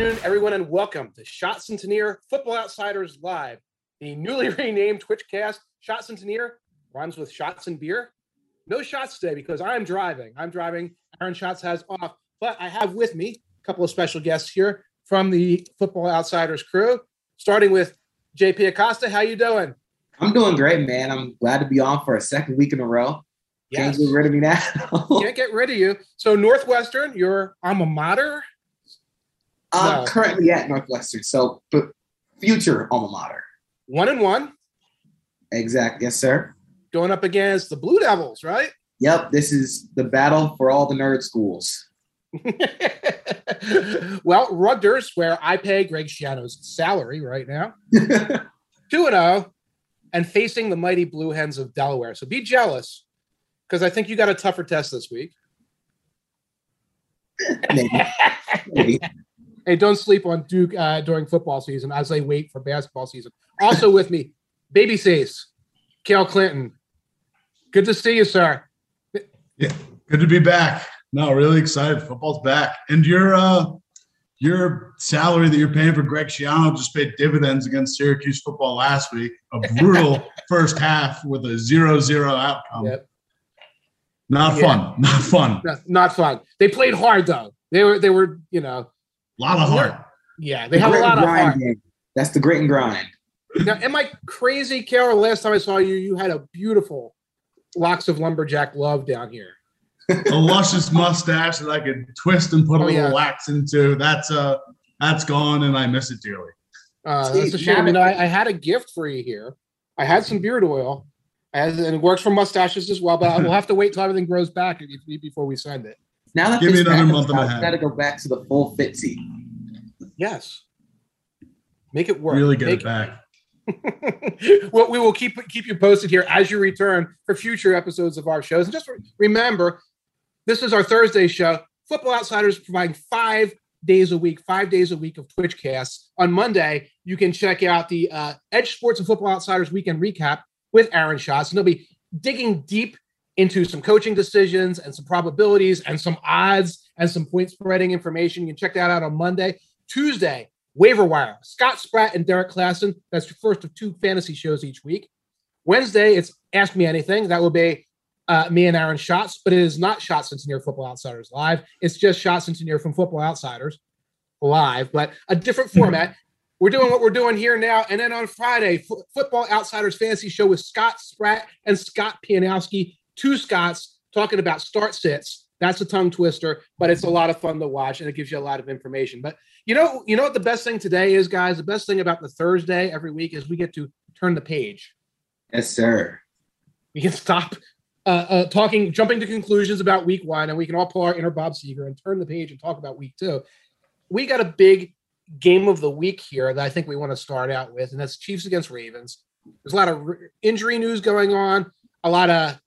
afternoon, everyone, and welcome to Schatz 'n Tanier Football Outsiders Live, the newly renamed Twitch cast. Schatz 'n Tanier rhymes with shots and beer. No shots today because I'm driving. I'm driving. Aaron Schatz has off, but I have with me a couple of special guests here from the Football Outsiders crew, starting with JP Acosta. How you doing? I'm doing great, man. I'm glad to be on for a second week in a row. Yes. Can't get rid of me now. Can't get rid of you. So Northwestern, your alma mater. I'm No. currently at Northwestern, so but future alma mater. One and one, Exact. Yes, sir. going up against the Blue Devils, right? Yep. This is the battle for all the nerd schools. well, Rutgers, where I pay Greg Schiano's salary right now, 2 and 0, and facing the mighty Blue Hens of Delaware. So be jealous because I think you got a tougher test this week. Maybe. Maybe. Hey, don't sleep on Duke uh, during football season as they wait for basketball season. Also with me, Baby Face, Cale Clinton. Good to see you, sir. Yeah, good to be back. No, really excited. Football's back, and your uh, your salary that you're paying for Greg Schiano just paid dividends against Syracuse football last week. A brutal first half with a 0-0 outcome. Yep. Not Yeah. fun. Not fun. No, not fun. They played hard though. They were they were you know A lot of heart. yeah they The have a lot of grind heart. game. That's the grit and grind. Now, am I crazy, Carol? Last time I saw you, you had a beautiful locks of lumberjack love down here. A luscious mustache that I could twist and put Oh, a little yeah. wax into. That's uh that's gone, and I miss it dearly. Uh, that's a shame. now You know, that- I, I had a gift for you here. I had some beard oil, as, and it works for mustaches as well. But we'll have to wait till everything grows back before we send it. Now that Give me this another happens, month and a I've half. Got to go back to the full fitzy. Yes, make it work. Really get Make it back. well, we will keep keep you posted here as you return for future episodes of our shows. And just re- remember, this is our Thursday show. Football Outsiders providing five days a week, five days a week of Twitch casts. On Monday, you can check out the uh, Edge Sports and Football Outsiders weekend recap with Aaron Schatz, and they'll be digging deep into some coaching decisions and some probabilities and some odds and some point spreading information. You can check that out on Monday. Tuesday, waiver wire. Scott Spratt and Derrik Klassen. That's your first of two fantasy shows each week. Wednesday, it's Ask Me Anything. That will be uh, me and Aaron Schatz, but it is not Schatz 'n Tanier Football Outsiders Live. It's just Shots Near from Football Outsiders Live, but a different format. We're doing what we're doing here now. And then on Friday, Fo- Football Outsiders Fantasy Show with Scott Spratt and Scott Pianowski, two Scots talking about start sits. That's a tongue twister, but it's a lot of fun to watch and it gives you a lot of information. But you know, you know what the best thing today is, guys? The best thing about the Thursday every week is we get to turn the page. Yes, sir. We can stop uh, uh, talking, jumping to conclusions about week one, and we can all pull our inner Bob Seger and turn the page and talk about week two. We got a big game of the week here that I think we want to start out with, and that's Chiefs against Ravens. There's a lot of r- injury news going on, a lot of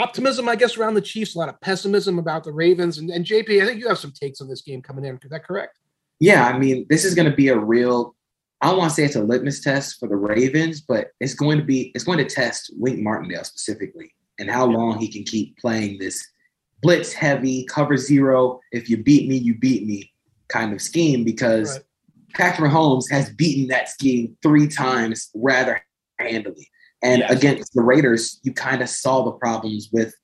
optimism, I guess, around the Chiefs, a lot of pessimism about the Ravens. And, and JP, I think you have some takes on this game coming in. Is that correct? Yeah, I mean, this is going to be a real. I don't want to say it's a litmus test for the Ravens, but it's going to be. It's going to test Wink Martindale specifically and how long he can keep playing this blitz heavy cover zero. If you beat me, you beat me kind of scheme because Right. Patrick Mahomes has beaten that scheme three times rather handily. And Yes. against the Raiders, you kind of saw the problems with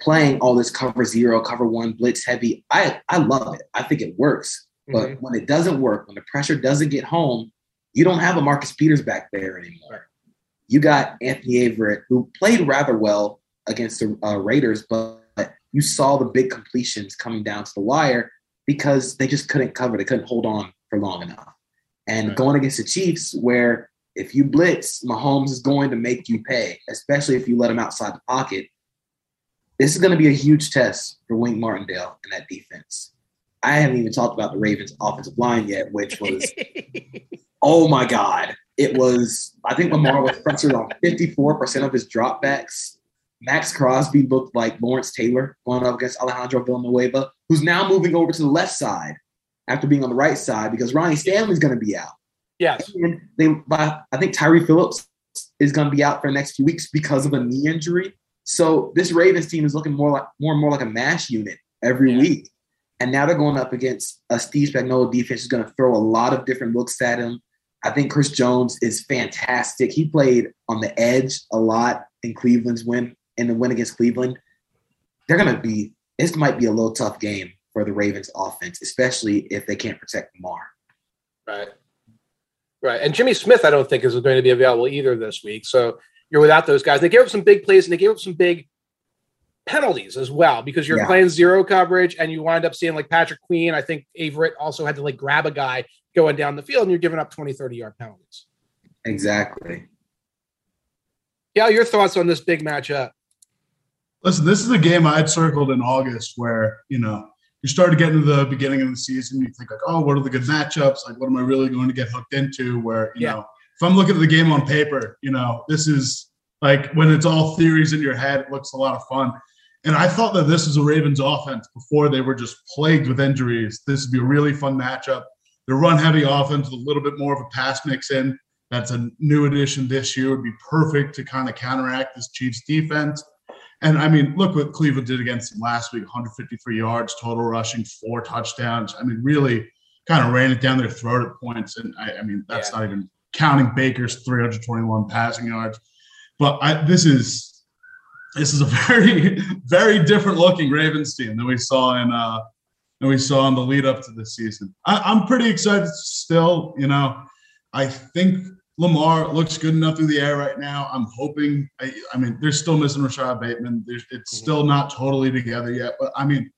playing all this cover zero, cover one, blitz heavy. I I love it. I think it works. But Mhm. when it doesn't work, when the pressure doesn't get home, you don't have a Marcus Peters back there anymore. You got Anthony Averett, who played rather well against the uh, Raiders, but you saw the big completions coming down to the wire because they just couldn't cover. They couldn't hold on for long enough. And Right. going against the Chiefs, where if you blitz, Mahomes is going to make you pay, especially if you let him outside the pocket. This is going to be a huge test for Wink Martindale and that defense. I haven't even talked about the Ravens' offensive line yet, which was oh my god! It was. I think Lamar was pressured on fifty-four percent of his dropbacks. Maxx Crosby looked like Lawrence Taylor going up against Alejandro Villanueva, who's now moving over to the left side after being on the right side because Ronnie Stanley's going to be out. Yes. And they, by, I think Tyre Phillips is going to be out for the next few weeks because of a knee injury. So this Ravens team is looking more like more and more like a mash unit every Yeah. week. And now they're going up against a Steve Spagnuolo defense is going to throw a lot of different looks at him. I think Chris Jones is fantastic. He played on the edge a lot in Cleveland's win in the win against Cleveland. They're going to be this might be a little tough game for the Ravens offense, especially if they can't protect Lamar. Right. Right. And Jimmy Smith, I don't think is going to be available either this week. So you're without those guys. They gave up some big plays and they gave up some big penalties as well because you're yeah. playing zero coverage and you wind up seeing like Patrick Queen. I think Averett also had to like grab a guy going down the field and you're giving up 20, 30 yard penalties. Exactly. Yeah, your thoughts on this big matchup? Listen, this is a game I had circled in August where, you know, you start to get into the beginning of the season, you think like, oh, what are the good matchups? Like, what am I really going to get hooked into? Where, you yeah. know, if I'm looking at the game on paper, you know, this is like when it's all theories in your head, it looks a lot of fun. And I thought that this is a Ravens offense before they were just plagued with injuries. This would be a really fun matchup. The run heavy offense with a little bit more of a pass mix in. That's a new addition this year. Would be perfect to kind of counteract this Chiefs defense. And I mean, look what Cleveland did against them last week 153 yards, total rushing, four touchdowns. I mean, really kind of ran it down their throat at points. And I, I mean, that's yeah. not even counting Baker's 321 passing yards. But I, this is this is a very very different looking Ravens team than we saw in uh, than we saw in the lead up to the season. I, I'm pretty excited still. You know, I think Lamar looks good enough through the air right now. I'm hoping. I, I mean, they're still missing Rashod Bateman. There's, it's mm-hmm. still not totally together yet. But I mean,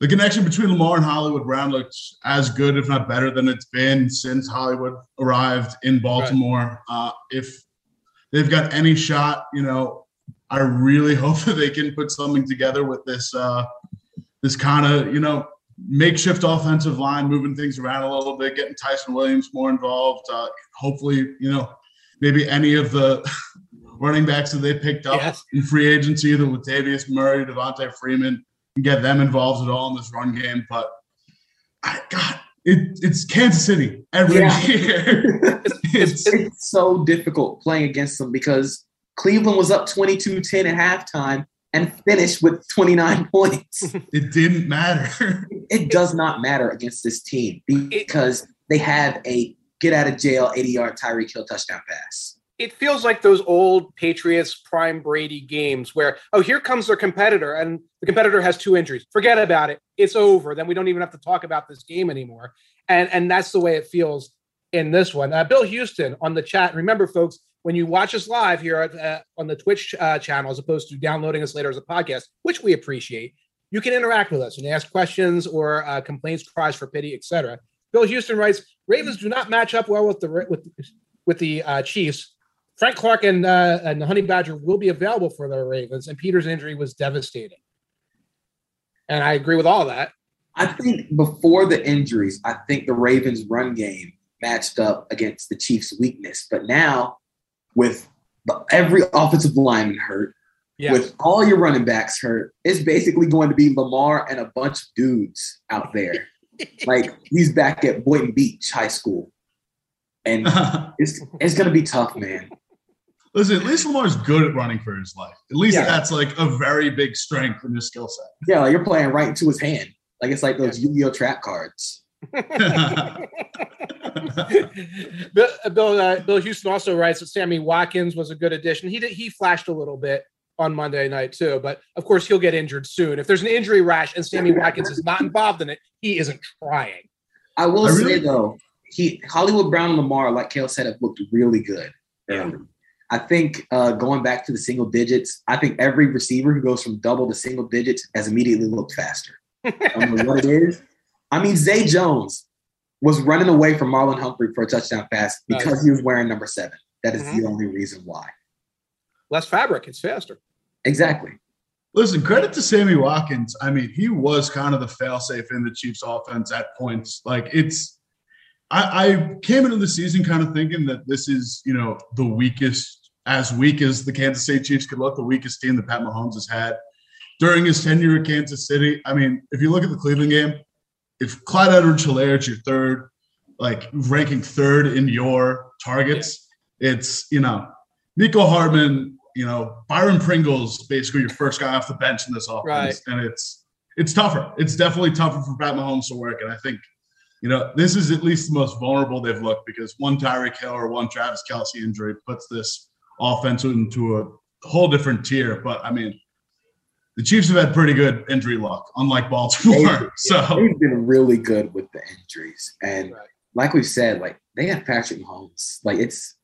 the connection between Lamar and Hollywood Brown looks as good, if not better, than it's been since Hollywood arrived in Baltimore. Right. Uh, if they've got any shot, you know, I really hope that they can put something together with this uh, this kind of you know makeshift offensive line, moving things around a little bit, getting Ty'Son Williams more involved. Uh, hopefully, you know, maybe any of the running backs that they picked up yes. in free agency, either Latavius Murray, Devonta Freeman, can get them involved at all in this run game. But I, God, it, it's Kansas City every yeah. year. it's, it's so difficult playing against them because Cleveland was up 22-10 at halftime and finished with 29 points. It didn't matter. it does not matter against this team because they have a get out of jail 80 yard Tyreek Hill touchdown pass. It feels like those old Patriots prime Brady games where, oh, here comes their competitor, and the competitor has two injuries. Forget about it. It's over. Then we don't even have to talk about this game anymore. And and that's the way it feels in this one. Uh, Bill Houston on the chat. Remember, folks, when you watch us live here at, uh, on the Twitch uh, channel, as opposed to downloading us later as a podcast, which we appreciate, you can interact with us and ask questions or uh, complaints, cries for pity, etc. Bill Houston writes: Ravens do not match up well with the with with the uh, Chiefs. Frank Clark and uh, and the Honey Badger will be available for the Ravens, and Peter's injury was devastating. And I agree with all that. I think before the injuries, I think the Ravens' run game matched up against the Chiefs' weakness. But now with every offensive lineman hurt, yeah. with all your running backs hurt, it's basically going to be Lamar and a bunch of dudes out there. like he's back at Boynton Beach High School. And it's it's gonna be tough, man. Listen, at least Lamar's good at running for his life. At least yeah. that's like a very big strength in his skill set. Yeah, like you're playing right into his hand. Like it's like those Yu-Gi-Oh trap cards. Bill, Bill, uh, Bill Houston also writes that Sammy Watkins was a good addition. He did, he flashed a little bit on Monday night too, but of course he'll get injured soon. If there's an injury rash and Sammy Watkins is not involved in it, he isn't trying. I will I really, say though, he Hollywood Brown and Lamar, like Cale said, have looked really good. Yeah. I think uh, going back to the single digits, I think every receiver who goes from double to single digits has immediately looked faster. I don't know what it is. I mean, Zay Jones was running away from Marlon Humphrey for a touchdown pass because nice. he was wearing number seven. That is mm-hmm. the only reason why. Less fabric, it's faster. Exactly. Listen, credit to Sammy Watkins. I mean, he was kind of the failsafe in the Chiefs offense at points. Like it's I, I came into the season kind of thinking that this is, you know, the weakest, as weak as the Kansas City Chiefs could look, the weakest team that Pat Mahomes has had during his tenure at Kansas City. I mean, if you look at the Cleveland game, if Clyde Edwards-Helaire is your third, like ranking third in your targets, yeah. it's you know Mecole Hardman, you know Byron Pringle's basically your first guy off the bench in this offense, right. and it's it's tougher. It's definitely tougher for Pat Mahomes to work. And I think, you know, this is at least the most vulnerable they've looked because one Tyreek Hill or one Travis Kelce injury puts this offense into a whole different tier. But I mean, the Chiefs have had pretty good injury luck, unlike Baltimore. They've, so they've been really good with the injuries. And Right. like we've said, like they have Patrick Mahomes. Like it's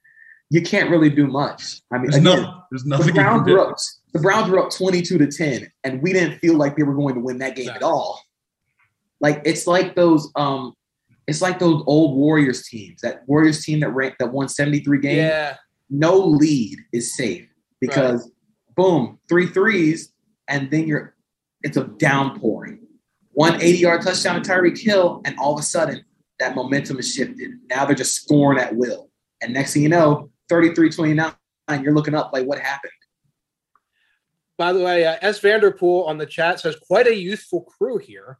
you can't really do much. I mean, there's again, nothing. There's the nothing. you Browns can were do. up. The Browns were up twenty-two to ten, and we didn't feel like they were going to win that game No. at all. Like it's like those, um, it's like those old Warriors teams. That Warriors team that ranked that won seventy-three games. Yeah. No lead is safe because boom, three threes, and then you're it's a downpouring. One 80-yard touchdown to Tyreek Hill, and all of a sudden that momentum is shifted. Now they're just scoring at will. And next thing you know, 33-29, you're looking up like what happened. By the way, uh, S. Vanderpool on the chat says quite a youthful crew here,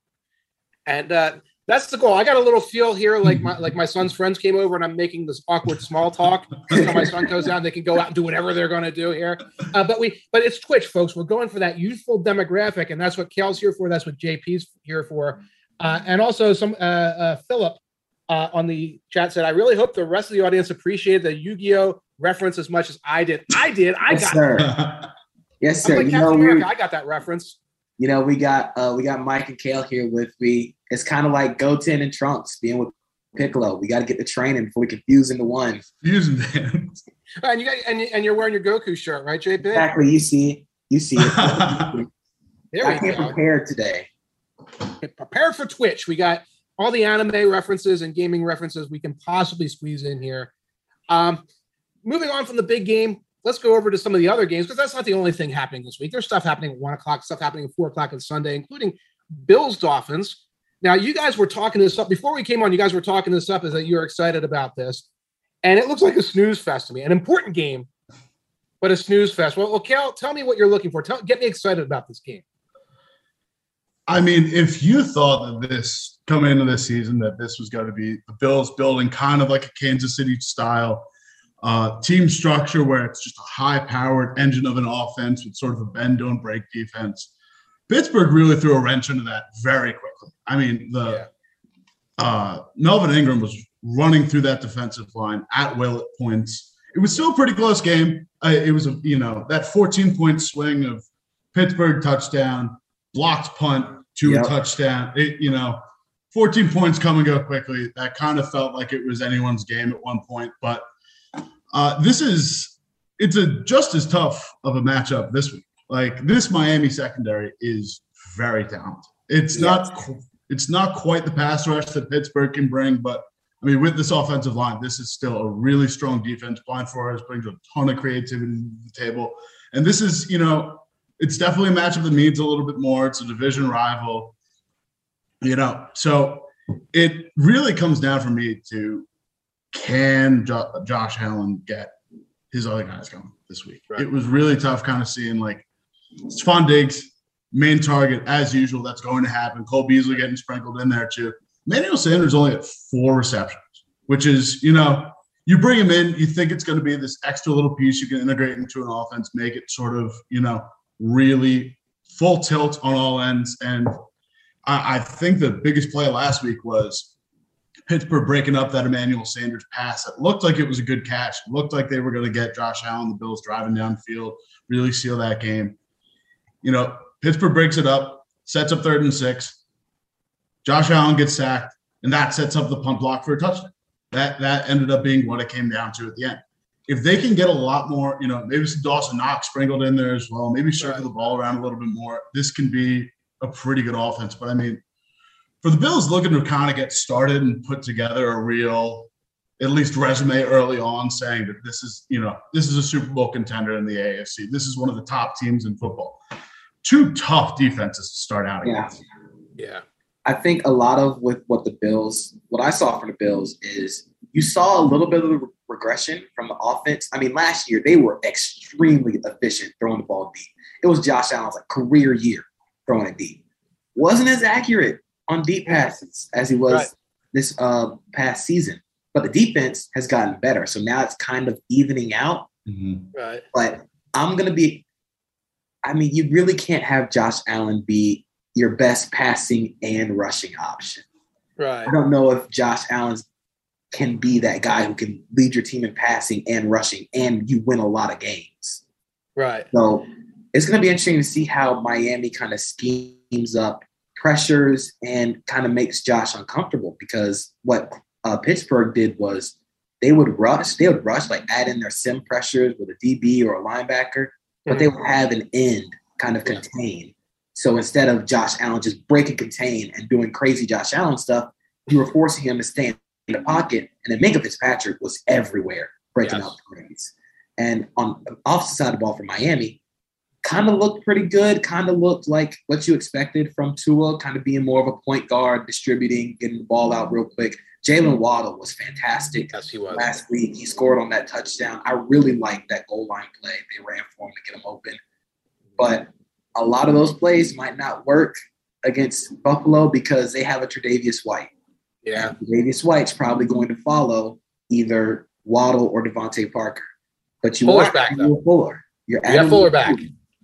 and uh, that's the goal. I got a little feel here, like my like my son's friends came over, and I'm making this awkward small talk. so my son goes down, they can go out and do whatever they're going to do here. Uh, but we, but it's Twitch, folks. We're going for that youthful demographic, and that's what Cale's here for. That's what JP's here for, uh, and also some uh, uh, Philip uh, on the chat said, "I really hope the rest of the audience appreciated the Yu-Gi-Oh reference as much as I did. I did. I Yes, got. sir. Yes, I'm sir. like You know, America. we, I got that reference. you know, we got uh we got Mike and Cale here with me. It's kind of like Goten and Trunks being with Piccolo. We got to get the training before we can fuse into one. Using them. And you got and, you- and you're wearing your Goku shirt, right, JP? Exactly. You see, you see it. There I we came go. prepared today. Prepared for Twitch. We got all the anime references and gaming references we can possibly squeeze in here. Um, moving on from the big game, let's go over to some of the other games because that's not the only thing happening this week. There's stuff happening at one o'clock, stuff happening at four o'clock on Sunday, including Bills Dolphins. Now, you guys were talking this up before we came on. You guys were talking this up is that you're excited about this, and it looks like a snooze fest to me. An important game, but a snooze fest. Well, well Cale, tell me what you're looking for. Tell, get me excited about this game. I mean, if you thought that this coming into this season that this was going to be the Bills building kind of like a Kansas City style uh, team structure where it's just a high-powered engine of an offense with sort of a bend don't break defense, Pittsburgh really threw a wrench into that very quickly. I mean, the uh, Melvin Ingram was running through that defensive line at will at points. It was still a pretty close game. Uh, it was a you know that 14 point swing of Pittsburgh touchdown, blocked punt to Yep. a touchdown. It, you know, 14 points come and go quickly. That kind of felt like it was anyone's game at one point. But uh, this is it's a just as tough of a matchup this week. Like this Miami secondary is very talented. It's not it's not quite the pass rush that Pittsburgh can bring, but I mean, with this offensive line, this is still a really strong defense. Brian Flores brings a ton of creativity to the table. And this is, you know, it's definitely a matchup that means a little bit more. It's a division rival, you know. So it really comes down for me to can jo- Josh Allen get his other guys going this week? Right. It was really tough kind of seeing like Stefon Diggs, main target as usual. That's going to happen. Cole Beasley getting sprinkled in there too. Manuel Sanders only had four receptions, which is, you know, you bring him in, you think it's going to be this extra little piece you can integrate into an offense, make it sort of, you know, really full tilt on all ends. And I, I think the biggest play last week was Pittsburgh breaking up that Emmanuel Sanders pass. It looked like it was a good catch. It looked like they were going to get Josh Allen, the Bills driving down the field, really seal that game. You know, Pittsburgh breaks it up, sets up third and six. Josh Allen gets sacked, and that sets up the punt block for a touchdown. That that ended up being what it came down to at the end. If they can get a lot more, you know, maybe some Dawson Knox sprinkled in there as well, maybe circle the ball around a little bit more, this can be a pretty good offense. But I mean, for the Bills looking to kind of get started and put together a real, at least resume early on, saying that this is, you know, this is a Super Bowl contender in the AFC. This is one of the top teams in football. Two tough defenses to start out Yeah. against. Yeah. I think a lot of with what the Bills, what I saw for the Bills is you saw a little bit of the regression from the offense. I mean, last year they were extremely efficient throwing the ball deep. It was Josh Allen's like career year throwing it deep. Wasn't as accurate on deep passes as he was Right. this uh, past season, but the defense has gotten better. So now it's kind of evening out. Right. But I'm gonna be. I mean, you really can't have Josh Allen be your best passing and rushing option. Right. I don't know if Josh Allen can be that guy who can lead your team in passing and rushing, and you win a lot of games. Right. So it's going to be interesting to see how Miami kind of schemes up pressures and kind of makes Josh uncomfortable because what uh, Pittsburgh did was they would rush, they would rush, like add in their sim pressures with a DB or a linebacker, but they mm-hmm. would have an end kind of contained. So instead of Josh Allen just breaking contain and doing crazy Josh Allen stuff, you were forcing him to stay in the pocket. And then Minkah Fitzpatrick was everywhere breaking Yes. out plays. And on the opposite side of the ball for Miami, kind of looked pretty good, kind of looked like what you expected from Tua, kind of being more of a point guard, distributing, getting the ball out real quick. Jalen Waddle was fantastic Yes, he was. last week. He scored on that touchdown. I really liked that goal line play. They ran for him to get him open. But a lot of those plays might not work against Buffalo because they have a Tre'Davious White. Yeah. Tre'Davious White's probably going to follow either Waddle or DeVante Parker. But you Fuller's are back, Fuller. You're You adding Fuller back.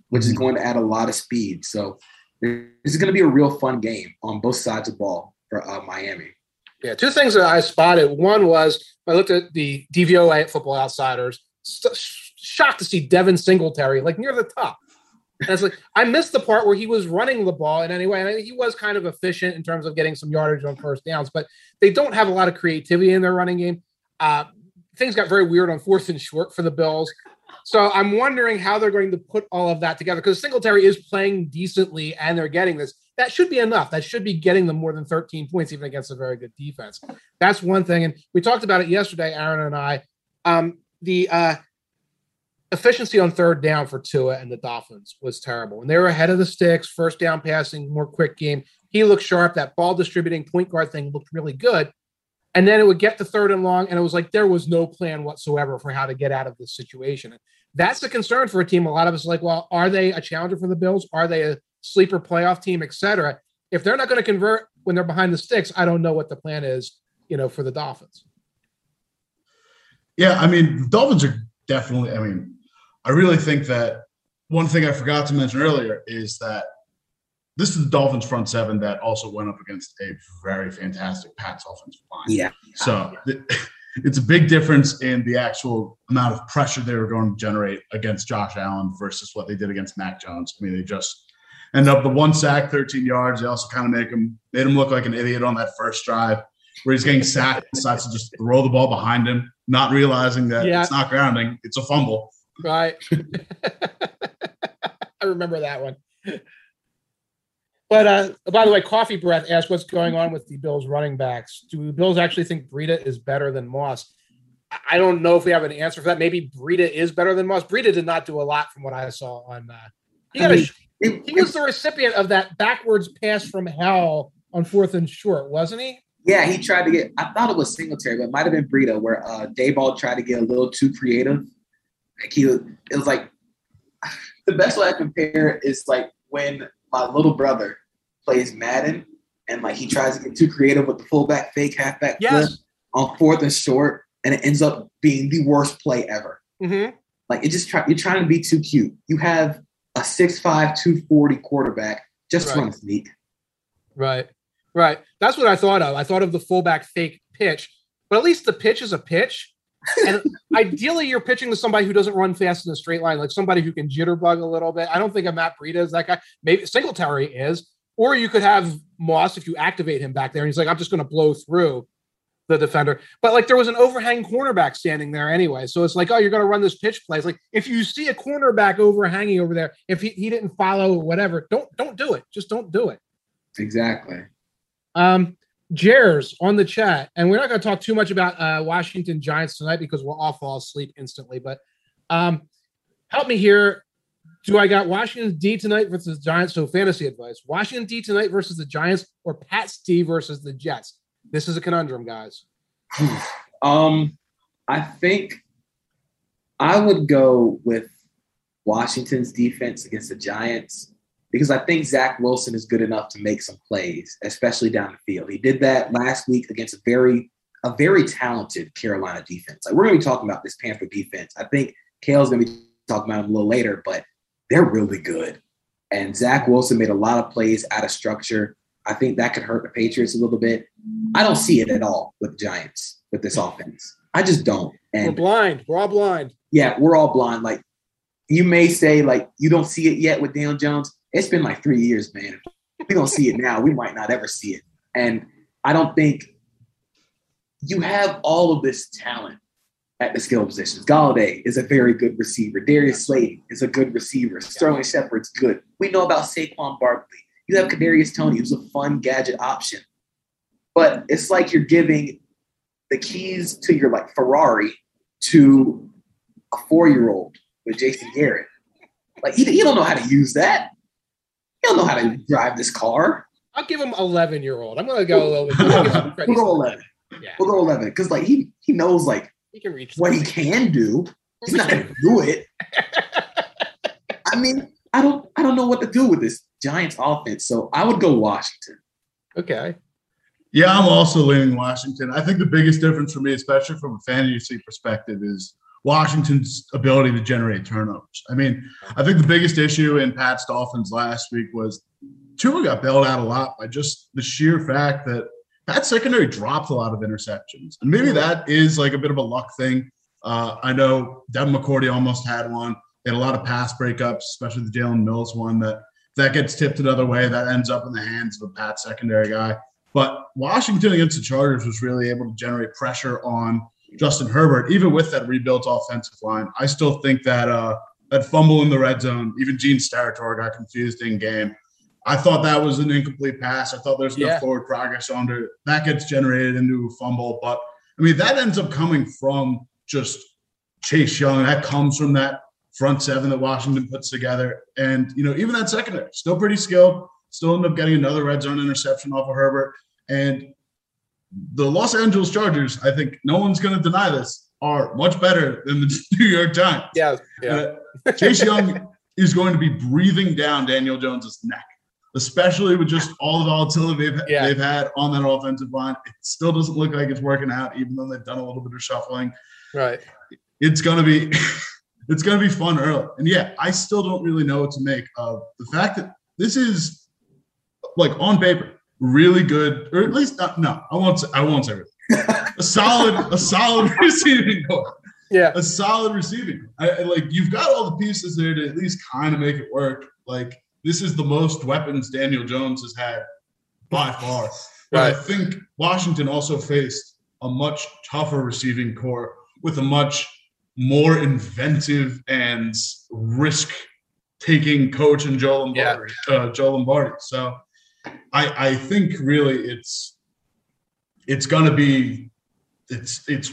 which is going to add a lot of speed. So this is going to be a real fun game on both sides of the ball for uh, Miami. Yeah, two things that I spotted. One was I looked at the DVOA at Football Outsiders. Shocked to see Devin Singletary like near the top. And it's like I missed the part where he was running the ball in any way, and he was kind of efficient in terms of getting some yardage on first downs. But they don't have a lot of creativity in their running game. Uh, things got very weird on fourth and short for the Bills. So I'm wondering how they're going to put all of that together because Singletary is playing decently and they're getting this. That should be enough. That should be getting them more than 13 points, even against a very good defense. That's one thing. And we talked about it yesterday, Aaron and I. Um, the uh, efficiency on third down for Tua and the Dolphins was terrible. When they were ahead of the sticks, first down passing, more quick game, he looked sharp. That ball distributing point guard thing looked really good. And then it would get to third and long, and it was like there was no plan whatsoever for how to get out of this situation. That's the concern for a team. A lot of us like, well, are they a challenger for the Bills? Are they a sleeper playoff team, et cetera? If they're not going to convert when they're behind the sticks, I don't know what the plan is, you know, for the Dolphins. Yeah, I mean, the Dolphins are definitely. I mean, I really think that one thing I forgot to mention earlier is that this is the Dolphins front seven that also went up against a very fantastic Pats offensive line. Yeah. So th- it's a big difference in the actual amount of pressure they were going to generate against Josh Allen versus what they did against Mac Jones. I mean, they just ended up the one sack, 13 yards. They also kind of make him made him look like an idiot on that first drive where he's getting sacked and decides to just throw the ball behind him, not realizing that Yeah. it's not grounding, it's a fumble. Right. I remember that one. But uh, by the way, Coffee Breath asked what's going on with the Bills running backs. Do the Bills actually think Breida is better than Moss? I- I don't know if we have an answer for that. Maybe Breida is better than Moss. Breida did not do a lot from what I saw on. Uh, he, got I a mean, sh- It- he was the recipient of that backwards pass from hell on fourth and short, wasn't he? yeah, he tried to get. I thought it was Singletary, but it might have been Breida, where uh, Daboll tried to get a little too creative. Like he, it was like the best way I compare it is like when my little brother plays Madden and like he tries to get too creative with the fullback fake halfback flip Yes. on fourth and short, and it ends up being the worst play ever. Mm-hmm. Like it just try, you're trying to be too cute. You have a 6'5", 240 quarterback. Just Right. run sneak. Right. Right. That's what I thought of. I thought of the fullback fake pitch, but at least the pitch is a pitch. And ideally, you're pitching to somebody who doesn't run fast in a straight line, like somebody who can jitterbug a little bit. I don't think a Matt Breida is that guy. Maybe Singletary is. Or you could have Moss if you activate him back there and he's like, I'm just going to blow through the defender. But like there was an overhang cornerback standing there anyway. So it's like, oh, you're going to run this pitch play. It's like if you see a cornerback overhanging over there, if he, he didn't follow whatever, don't don't do it. Just don't do it. Exactly. Um, Jers on the chat, and we're not going to talk too much about uh, Washington Giants tonight because we'll all fall asleep instantly. But um, help me here. Do I got Washington D tonight versus the Giants? So fantasy advice: Washington D tonight versus the Giants, or Pat's D versus the Jets. This is a conundrum, guys. Um, I think I would go with Washington's defense against the Giants because I think Zach Wilson is good enough to make some plays, especially down the field. He did that last week against a very a very talented Carolina defense. Like we're going to be talking about this Panther defense. I think Cale's going to be talking about them a little later, but they're really good. And Zach Wilson made a lot of plays out of structure. I think that could hurt the Patriots a little bit. I don't see it at all with the Giants with this offense. I just don't. We're blind. We're all blind. yeah, we're all blind. Like you may say, like you don't see it yet with Daniel Jones. It's been like three years, man. We don't see it now. We might not ever see it. And I don't think you have all of this talent at the skill positions. Golladay is a very good receiver. Darius Slade is a good receiver. Sterling Shepard's good. We know about Saquon Barkley. You have Kadarius Toney, who's a fun gadget option. But it's like you're giving the keys to your like Ferrari to a four-year-old with Jason Garrett. Like he, he don't know how to use that. He don't know how to drive this car. I'll give him 11 year old. I'm going to go a little bit. I'll give him credit. We'll go eleven. Yeah, We'll go eleven because like he he knows like he can reach what he can do. He's not gonna do it. I mean, I don't I don't know what to do with this Giants offense. So I would go Washington. Okay. Yeah, I'm also leaning Washington. I think the biggest difference for me, especially from a fantasy perspective, is Washington's ability to generate turnovers. I mean, I think the biggest issue in Pat's Dolphins last week was Tua got bailed out a lot by just the sheer fact that Pat's secondary dropped a lot of interceptions. And maybe that is like a bit of a luck thing. Uh, I know Devin McCourty almost had one. They had a lot of pass breakups, especially the Jalen Mills one that that gets tipped another way. That ends up in the hands of a Pat secondary guy. But Washington against the Chargers was really able to generate pressure on Justin Herbert, even with that rebuilt offensive line. I still think that uh, that fumble in the red zone, even Gene Steratore got confused in game. I thought that was an incomplete pass. I thought there's no Yeah. forward progress under it. That gets generated into a fumble. But I mean, that ends up coming from just Chase Young. That comes from that front seven that Washington puts together. And, you know, even that secondary, still pretty skilled, still end up getting another red zone interception off of Herbert. And the Los Angeles Chargers, I think no one's going to deny this, are much better than the New York Giants. Yeah. Yeah. Uh, Chase Young is going to be breathing down Daniel Jones's neck, especially with just all the volatility they've, Yeah. they've had on that offensive line. It still doesn't look like it's working out, even though they've done a little bit of shuffling. Right. It's gonna be it's gonna be fun early. And yeah, I still don't really know what to make of the fact that this is like on paper really good, or at least not, no, I won't say I won't say really. a solid a solid receiving corps Yeah. a solid receiving. I, I- like you've got all the pieces there to at least kind of make it work. Like this is the most weapons Daniel Jones has had by far. But I think Washington also faced a much tougher receiving corps with a much more inventive and risk taking coach and Joe Lombardi. Uh, Joe Lombardi. So I, I think really it's it's gonna be it's it's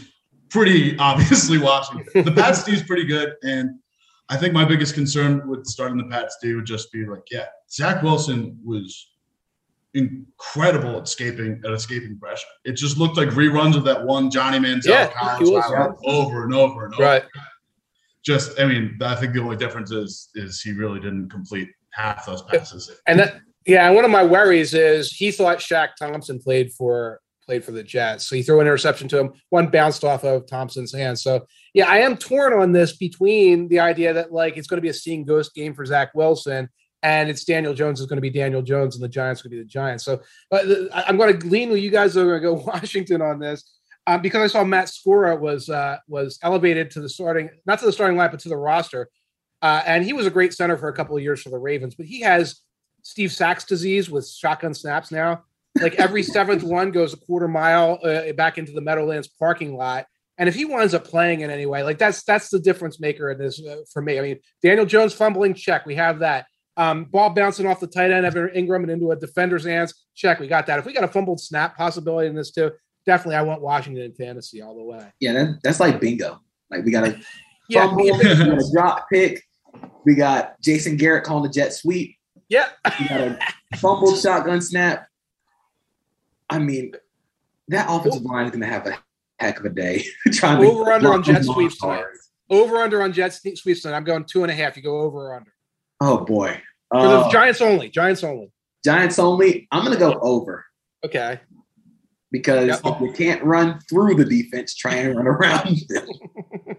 pretty obviously Washington. The Pats D is pretty good, and I think my biggest concern with starting the Pats D would just be like, yeah, Zach Wilson was incredible at escaping at escaping pressure. It just looked like reruns of that one Johnny Manziel Yeah, was. highlight over and over and over. Right. Just, I mean, I think the only difference is is he really didn't complete half those passes. And that, yeah, and one of my worries is he thought Shaq Thompson played for played for the Jets, so he threw an interception to him. One bounced off of Thompson's hand. So yeah, I am torn on this between the idea that like it's going to be a seeing ghost game for Zach Wilson, and it's Daniel Jones is going to be Daniel Jones, and the Giants are going to be the Giants. So but the- I- I'm going to lean with you guys are going to go Washington on this. Um, because I saw Matt Skura was uh, was elevated to the starting, not to the starting line, but to the roster, uh, and he was a great center for a couple of years for the Ravens. But he has Steve Sax disease with shotgun snaps now. Like every seventh one goes a quarter mile uh, back into the Meadowlands parking lot. And if he winds up playing in any way, like that's that's the difference maker in this uh, for me. I mean, Daniel Jones fumbling, check, we have that. Um, ball bouncing off the tight end of Engram and into a defender's hands, check, we got that. If we got a fumbled snap possibility in this too, definitely I want Washington in fantasy all the way. Yeah, that, that's like bingo. Like we got a Yeah, fumble, we got a drop pick. We got Jason Garrett calling the jet sweep. Yep. We got a fumbled shotgun snap. I mean, that offensive line is going to have a heck of a day trying to Over under on jet sweeps over under on Jets sweeps. I'm going two and a half. You go over or under. Oh boy, For the Uh, Giants only. Giants only. Giants only. I'm going to go over Okay. because Yeah. if you can't run through the defense, try and run around them.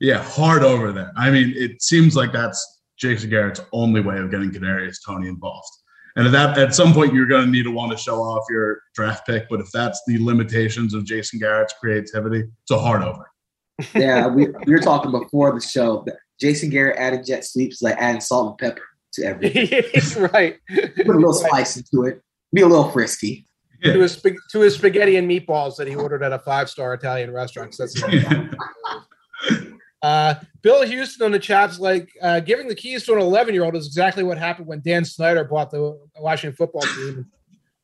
Yeah, hard over there. I mean, it seems like that's Jason Garrett's only way of getting Kadarius Toney involved. And at that, at some point, you're going to need to want to show off your draft pick. But if that's the limitations of Jason Garrett's creativity, it's a hard over. Yeah, we, we were talking before the show. That Jason Garrett added jet sweeps like adding salt and pepper to everything. It's right. Put a little spice into it. Be a little frisky. To his, sp- to his spaghetti and meatballs that he ordered at a five star Italian restaurant. 'cause That's Uh, Bill Houston on the chat's like uh, giving the keys to an 11 year old is exactly what happened when Dan Snyder bought the Washington football team.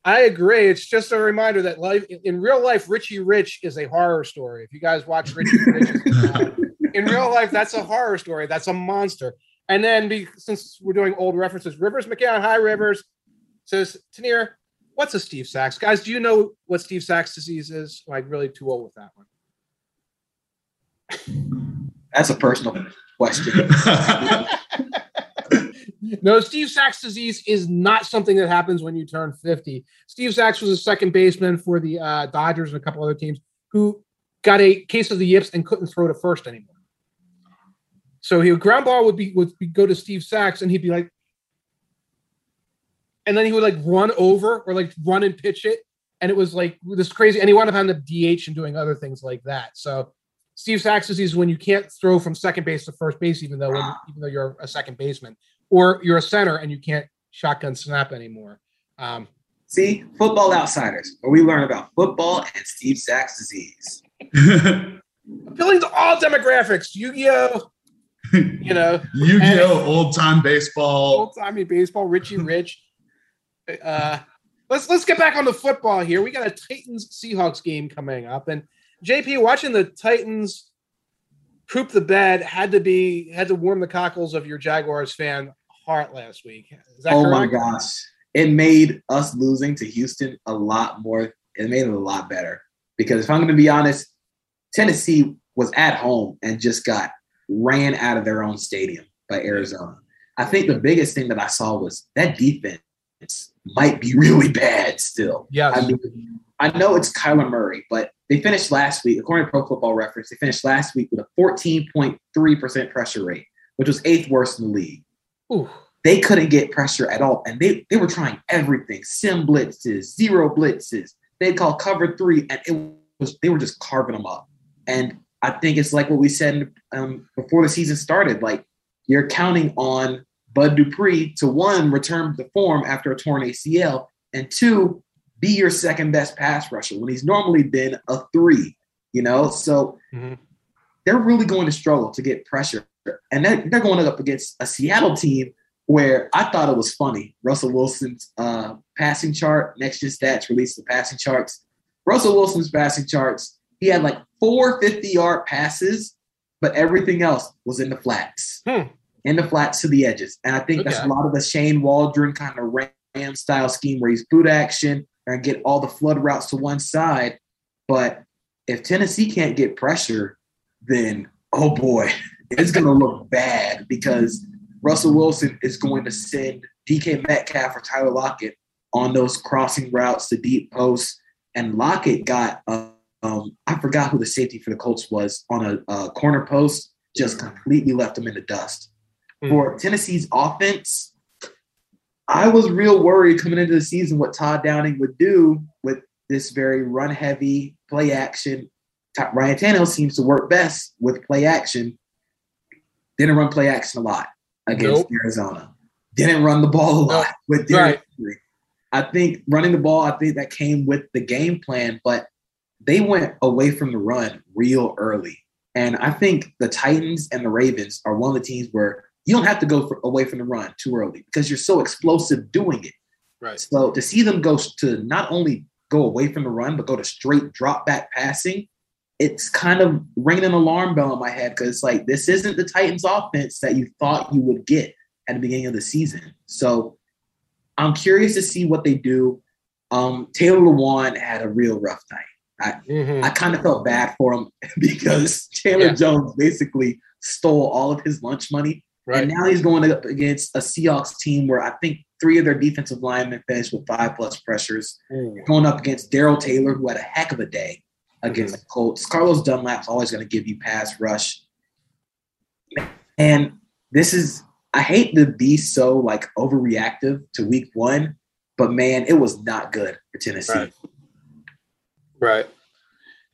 I agree. It's just a reminder that life in real life, Richie Rich is a horror story. If you guys watch Richie Rich, uh, in real life, that's a horror story. That's a monster. And then, be, since we're doing old references, Rivers McCann, hi Rivers, says Tanier, what's a Steve Sax? Guys, do you know what Steve Sax disease is? Like, really too old with that one? That's a personal question. no, Steve Sax disease is not something that happens when you turn 50. Steve Sax was a second baseman for the uh, Dodgers and a couple other teams who got a case of the yips and couldn't throw to first anymore. So he would ground ball would be would be, go to Steve Sax and he'd be like, and then he would like run over or like run and pitch it, and it was like this crazy. And he wound up having the DH and doing other things like that. So Steve Sax disease is when you can't throw from second base to first base, even though when, even though you're a second baseman, or you're a center and you can't shotgun snap anymore. Um, See, football outsiders, where we learn about football and Steve Sax disease. appealing to all demographics, Yu-Gi-Oh, you know, Yu-Gi-Oh, old time baseball. old timey baseball, Richie Rich. Uh, let's let's get back on the football here. We got a Titans Seahawks game coming up, and JP watching the Titans poop the bed had to be had to warm the cockles of your Jaguars fan heart last week. Is that oh correct? my gosh. It made us losing to Houston a lot more. It made it a lot better. Because if I'm going to be honest, Tennessee was at home and just got ran out of their own stadium by Arizona. I think the biggest thing that I saw was that defense might be really bad still. Yes. I mean, I know it's Kyler Murray, but they finished last week, according to Pro Football Reference, they finished last week with a 14.3% pressure rate, which was eighth worst in the league. Ooh. They couldn't get pressure at all. And they, they were trying everything sim blitzes, zero blitzes. They called cover three, and it was they were just carving them up. And I think it's like what we said um, before the season started. Like you're counting on Bud Dupree to one return to form after a torn ACL, and two be your second best pass rusher when he's normally been a three. You know, so Mhm. they're really going to struggle to get pressure, and they're, they're going up against a Seattle team where I thought it was funny. Russell Wilson's uh, passing chart, next gen stats released the passing charts. Russell Wilson's passing charts, he had like four 50 yard passes, but everything else was in the flats, Hmm. in the flats to the edges. And I think that's a lot of the Shane Waldron kind of ram style scheme where he's boot action and get all the flood routes to one side. But if Tennessee can't get pressure, then oh boy, it's going to look bad because Russell Wilson is going to send DK Metcalf or Tyler Lockett on those crossing routes to deep posts. And Lockett got, uh, um, I forgot who the safety for the Colts was on a, a corner post, just completely left him in the dust. Hmm. For Tennessee's offense, I was real worried coming into the season what Todd Downing would do with this very run heavy play action. Ryan Tannehill seems to work best with play action. Didn't run play action a lot against Nope. Arizona. Didn't run the ball a lot with Derrick Right. I think running the ball, I think that came with the game plan, but they went away from the run real early. And I think the Titans and the Ravens are one of the teams where you don't have to go for, away from the run too early because you're so explosive doing it. Right. So to see them go to not only go away from the run, but go to straight drop back passing, it's kind of ringing an alarm bell in my head because it's like this isn't the Titans offense that you thought you would get at the beginning of the season. So I'm curious to see what they do. Um, Taylor Lewan had a real rough night. Mhm. I kind of felt bad for him because Chandler Yeah. Jones basically stole all of his lunch money. Right. And now he's going up against a Seahawks team where I think three of their defensive linemen finished with five plus pressures. Ooh. Going up against Darrell Taylor, who had a heck of a day against Mm-hmm. the Colts. Carlos Dunlap's always going to give you pass rush. And this is I hate to be so like overreactive to week one, but man, it was not good for Tennessee. Right. Right.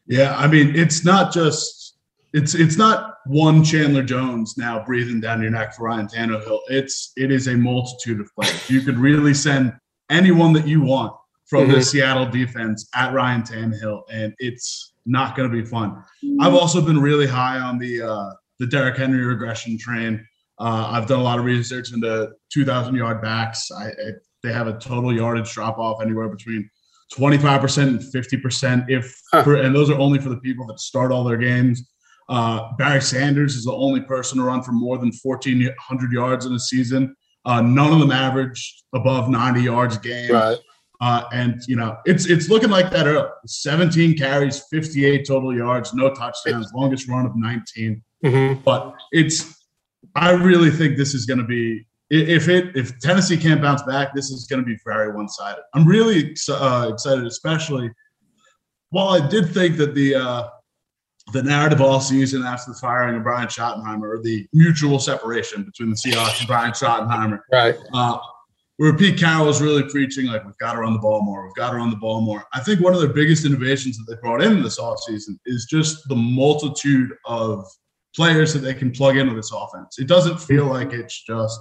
Yeah, I mean, it's not just it's it's not one Chandler Jones now breathing down your neck for Ryan Tannehill. It's it is a multitude of players. You could really send anyone that you want from the Mhm. Seattle defense at Ryan Tannehill, and it's not going to be fun. I've also been really high on the uh, the Derrick Henry regression train. Uh, I've done a lot of research into 2,000 yard backs. I, I, they have a total yardage drop off anywhere between 25% and 50%. If Huh. for, and those are only for the people that start all their games. Uh, Barry Sanders is the only person to run for more than 1,400 yards in a season. Uh, none of them averaged above 90 yards a game. Right. Uh, and you know, it's it's looking like that early. 17 carries, 58 total yards, no touchdowns, longest run of 19. Mhm. But it's I really think this is going to be if it if Tennessee can't bounce back, this is going to be very one sided. I'm really ex- uh, excited, especially while I did think that the uh, the narrative all season after the firing of Brian Schottenheimer or the mutual separation between the Seahawks and Brian Schottenheimer Right. uh, where Pete Carroll was really preaching, like, we've got to run the ball more, we've got to run the ball more. I think one of the biggest innovations that they brought in this offseason is just the multitude of players that they can plug into this offense. It doesn't feel like it's just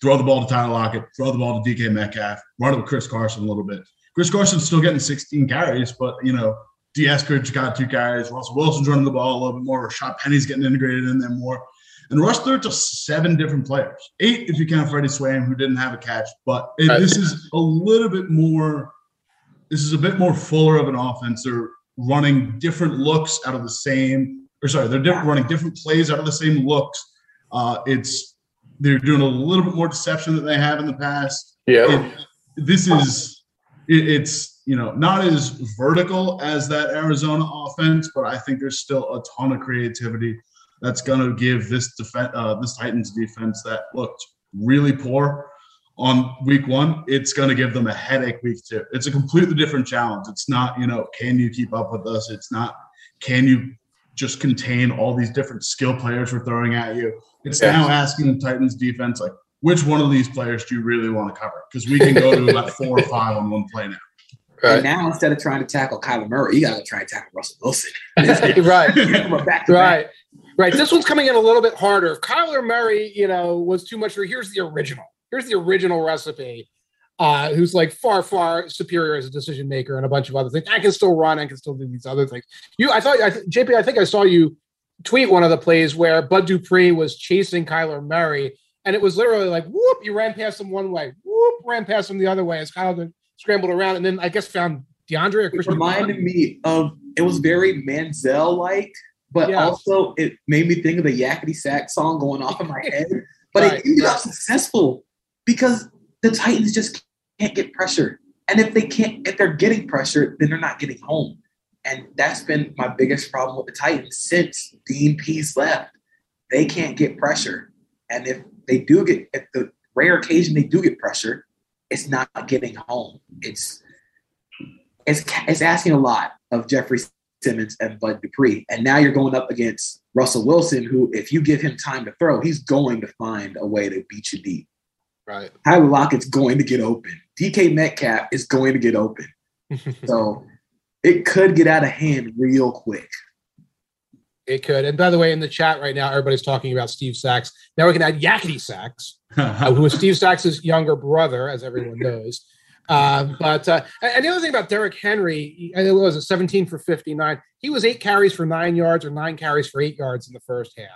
throw the ball to Tyler Lockett, throw the ball to DK Metcalf, run it with Chris Carson a little bit. Chris Carson's still getting 16 carries, but, you know, D. Eskridge got two carries. Russell Wilson's running the ball a little bit more. Rashaad Penny's getting integrated in there more. And Russ threw it to seven different players, eight if you count Freddie Swain, who didn't have a catch. But it, this is a little bit more. This is a bit more fuller of an offense. They're running different looks out of the same, or sorry, they're different, running different plays out of the same looks. Uh, it's they're doing a little bit more deception than they have in the past Yeah. it- this is it, it's you know not as vertical as that Arizona offense, but I think there's still a ton of creativity that's going to give this defense uh, this Titans defense that looked really poor on week one. It's going to give them a headache week two. It's a completely different challenge. It's not you know can you keep up with us? It's not can you just contain all these different skill players we're throwing at you. It's Yes. now asking the Titans defense like which one of these players do you really want to cover? Because we can go to about four or five on one play now. And Right. now instead of trying to tackle Kyler Murray, you got to try and tackle Russell Wilson. right. From back. Right. Right. This one's coming in a little bit harder. If Kyler Murray, you know, was too much for here's the original. Here's the original recipe. Uh, who's like far, far superior as a decision maker and a bunch of other things. I can still run. I can still do these other things. You, I thought, I, th- JP, I think I saw you tweet one of the plays where Bud Dupree was chasing Kyler Murray, and it was literally like, whoop, you ran past him one way, whoop, ran past him the other way as Kyler scrambled around, and then I guess found DeAndre or It Christian. reminded me of it was very Manziel like, but Yeah. also it made me think of the Yakety Sax song going off in my head. But Right, it ended up successful because the Titans just can't get pressure. And if they can't, if they're getting pressure, then they're not getting home. And that's been my biggest problem with the Titans since Dean Pees left. They can't get pressure. And if they do get, if the rare occasion they do get pressure, it's not getting home. It's it's it's asking a lot of Jeffrey Simmons and Bud Dupree. And now you're going up against Russell Wilson, who, if you give him time to throw, he's going to find a way to beat you deep. Right. Tyler Lockett's going to get open. DK Metcalf is going to get open. So it could get out of hand real quick. It could. And by the way, in the chat right now, everybody's talking about Steve Sax. Now we can add Yakety Sax, uh, who is Steve Sax' younger brother, as everyone knows. Uh, but uh, and the other thing about Derrick Henry, I think it was a 17 for 59. He was eight carries for nine yards or nine carries for eight yards in the first half.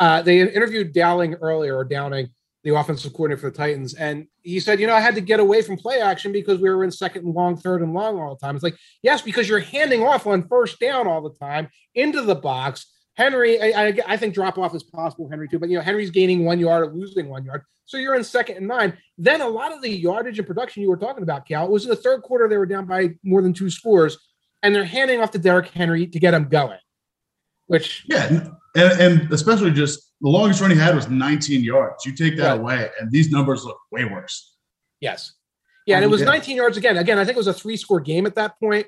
Uh, they interviewed Dowling earlier, or Downing, the offensive coordinator for the Titans, and he said, you know, I had to get away from play action because we were in second and long, third and long all the time. It's like, yes, because you're handing off on first down all the time into the box. Henry, I, I, I think drop off is possible, Henry too, but you know, Henry's gaining one yard or losing one yard. So you're in second and nine. Then a lot of the yardage and production you were talking about, Cale, it was in the third quarter, they were down by more than two scores, and they're handing off to Derrick Henry to get him going. Which Yeah, and, and especially just the longest run he had was 19 yards. You take that Right. away, and these numbers look way worse. Yes. Yeah, and it was Yeah. 19 yards again. Again, I think it was a three score game at that point.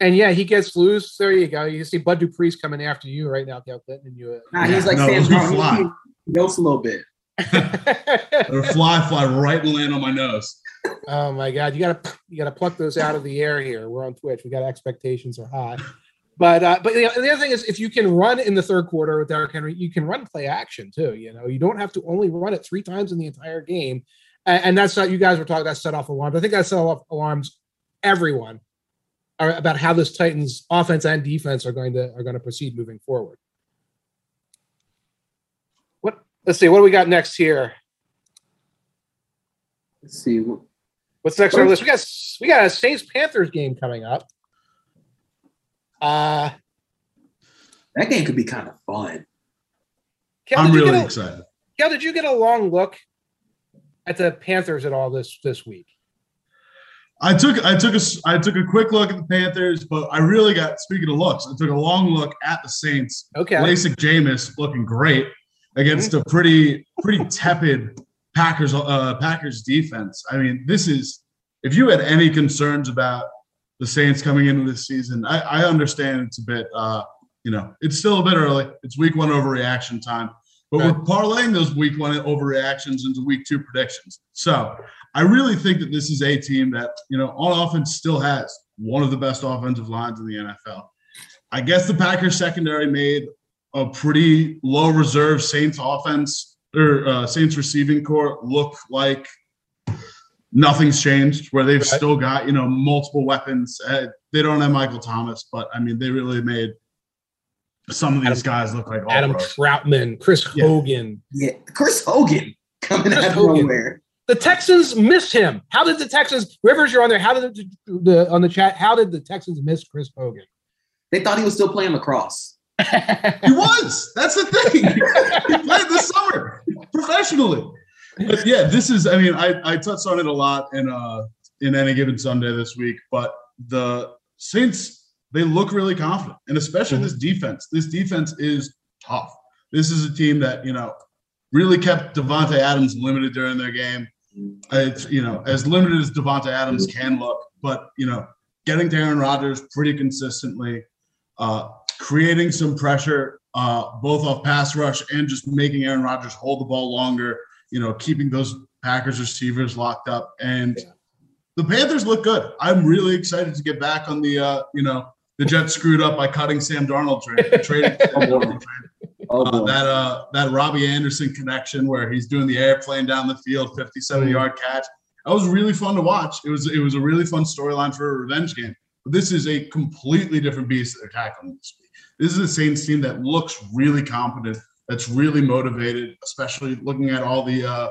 And yeah, he gets loose. There you go. You see Bud Dupree's coming after you right now, Cale Clinton. And you, uh, Nah, he's like No, Sam we Darnold. fly. He- He goes a little bit. or fly, fly right and land on my nose. Oh my god, you gotta you gotta pluck those out of the air here. We're on Twitch. We got expectations are high. But uh, but the, the other thing is, if you can run in the third quarter with Derrick Henry, you can run play action too. You know, you don't have to only run it three times in the entire game, and, and that's not you guys were talking. That set off alarms. I think that set off alarms everyone about how this Titans offense and defense are going to are going to proceed moving forward. What? Let's see. What do we got next here? Let's see. What's next on our list? We got we got a Saints Panthers game coming up. Uh that game could be kind of fun. Kel, I'm really a, excited. Kel, did you get a long look at the Panthers at all this this week? I took I took a I took a quick look at the Panthers, but I really got speaking of looks, I took a long look at the Saints. Okay, LASIK Jameis looking great against mm-hmm. a pretty pretty tepid Packers uh, Packers defense. I mean, this is if you had any concerns about the Saints coming into this season, I, I understand it's a bit uh, you know it's still a bit early. It's week one overreaction time, but we're parlaying those week one overreactions into week two predictions. So I really think that this is a team that, you know, on offense still has one of the best offensive lines in the NFL. I guess the Packers secondary made a pretty low reserve Saints offense or uh, Saints receiving corps look like nothing's changed, where they've right. still got, you know, multiple weapons. Uh, they don't have Michael Thomas, but I mean, they really made some of these Adam, guys look like Adam Trautman, Chris yeah. Hogan. Yeah, Chris Hogan coming Chris out of Hogan. nowhere. The Texans missed him. How did the Texans? Rivers, you're on there. How did the, the on the chat? How did the Texans miss Chris Hogan? They thought he was still playing lacrosse. he was. That's the thing. he played this summer professionally. But yeah, this is. I mean, I, I touched on it a lot in uh in any given Sunday this week. But the Saints, they look really confident, and especially mm-hmm. this defense. This defense is tough. This is a team that you know really kept Davante Adams limited during their game. It's you know as limited as Davante Adams can look, but you know getting to Aaron Rodgers pretty consistently, uh, creating some pressure uh, both off pass rush and just making Aaron Rodgers hold the ball longer. You know, keeping those Packers receivers locked up, and the Panthers look good. I'm really excited to get back on the uh, you know the Jets screwed up by cutting Sam Darnold trade, trading Sam Darnold trade. Oh, uh, that uh, that Robbie Anderson connection where he's doing the airplane down the field, 57 mm. yard catch. That was really fun to watch. It was it was a really fun storyline for a revenge game. But this is a completely different beast that they're tackling this week. This is a Saints team that looks really competent, that's really motivated, especially looking at all the uh,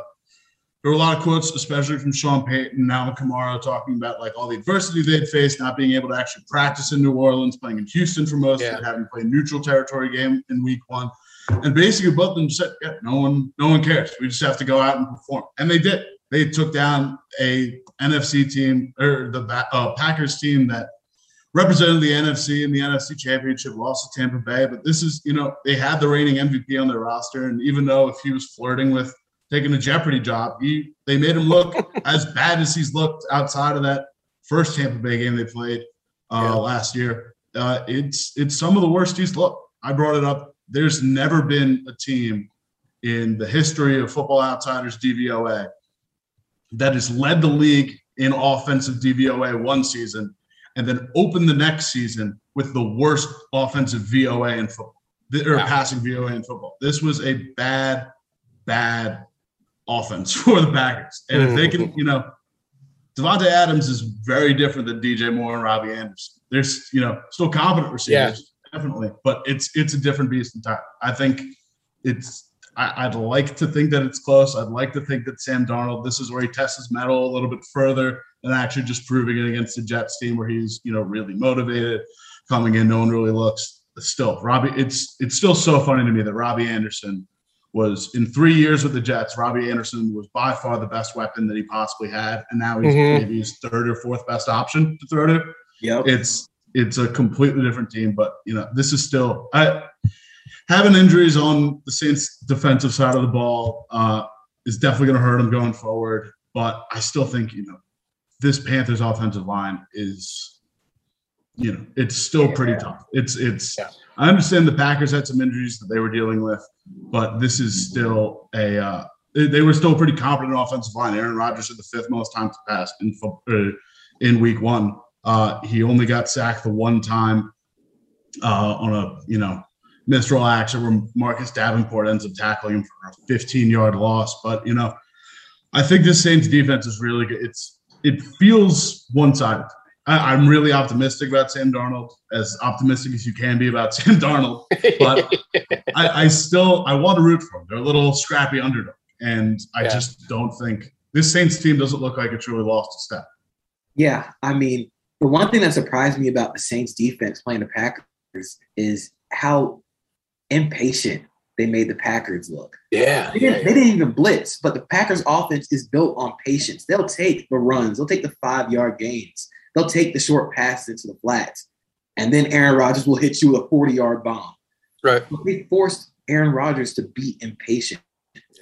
there were a lot of quotes, especially from Sean Payton, now Kamara, talking about like all the adversity they'd faced, not being able to actually practice in New Orleans, playing in Houston for most yeah. having played neutral territory game in week one. And basically both of them said, yeah, no one, no one cares. We just have to go out and perform. And they did. They took down a NFC team or the uh, Packers team that represented the NFC in the NFC Championship, lost to Tampa Bay. But this is, you know, they had the reigning MVP on their roster. And even though if he was flirting with taking a Jeopardy job. He they made him look as bad as he's looked outside of that first Tampa Bay game they played uh, yeah. last year. Uh, it's it's some of the worst he's looked. I brought it up. There's never been a team in the history of Football Outsiders DVOA that has led the league in offensive DVOA one season and then open the next season with the worst offensive VOA in football or wow. passing VOA in football. This was a bad, bad offense for the Packers. And if they can, mm-hmm. you know, Davante Adams is very different than DJ Moore and Robbie Anderson. There's, you know, still competent receivers, yeah. definitely, but it's it's a different beast entirely. I think it's. I, would like to think that it's close. I'd like to think that Sam Darnold, this is where he tests his metal a little bit further than actually just proving it against the Jets team, where he's, you know, really motivated, coming in. No one really looks. Still, Robbie, it's it's still so funny to me that Robbie Anderson was in three years with the Jets, Robbie Anderson was by far the best weapon that he possibly had, and now he's mm-hmm. maybe his third or fourth best option to throw to. Yeah, it's it's a completely different team, but you know this is still I, having injuries on the Saints' defensive side of the ball uh, is definitely going to hurt them going forward. But I still think you know this Panthers offensive line is you know it's still pretty tough. It's it's. Yeah I understand the Packers had some injuries that they were dealing with, but this is still a uh, they, were still pretty competent offensive line. Aaron Rodgers had the fifth most times to pass in uh, in week one. Uh, he only got sacked the one time uh, on a you know misroll action where Marcus Davenport ends up tackling him for a 15 yard loss. But you know, I think this Saints defense is really good. It's it feels one sided. I'm really optimistic about Sam Darnold, as optimistic as you can be about Sam Darnold. But I, I, still I want to root for them. They're a little scrappy underdog, and I yeah. just don't think this Saints team doesn't look like it truly lost a step. Yeah, I mean, the one thing that surprised me about the Saints defense playing the Packers is how impatient they made the Packers look. Yeah they, didn't, they didn't, even blitz, but the Packers offense is built on patience. They'll take the runs, they'll take the five yard gains, they'll take the short passes into the flats, and then Aaron Rodgers will hit you with a 40 yard bomb. Right. But they forced Aaron Rodgers to be impatient.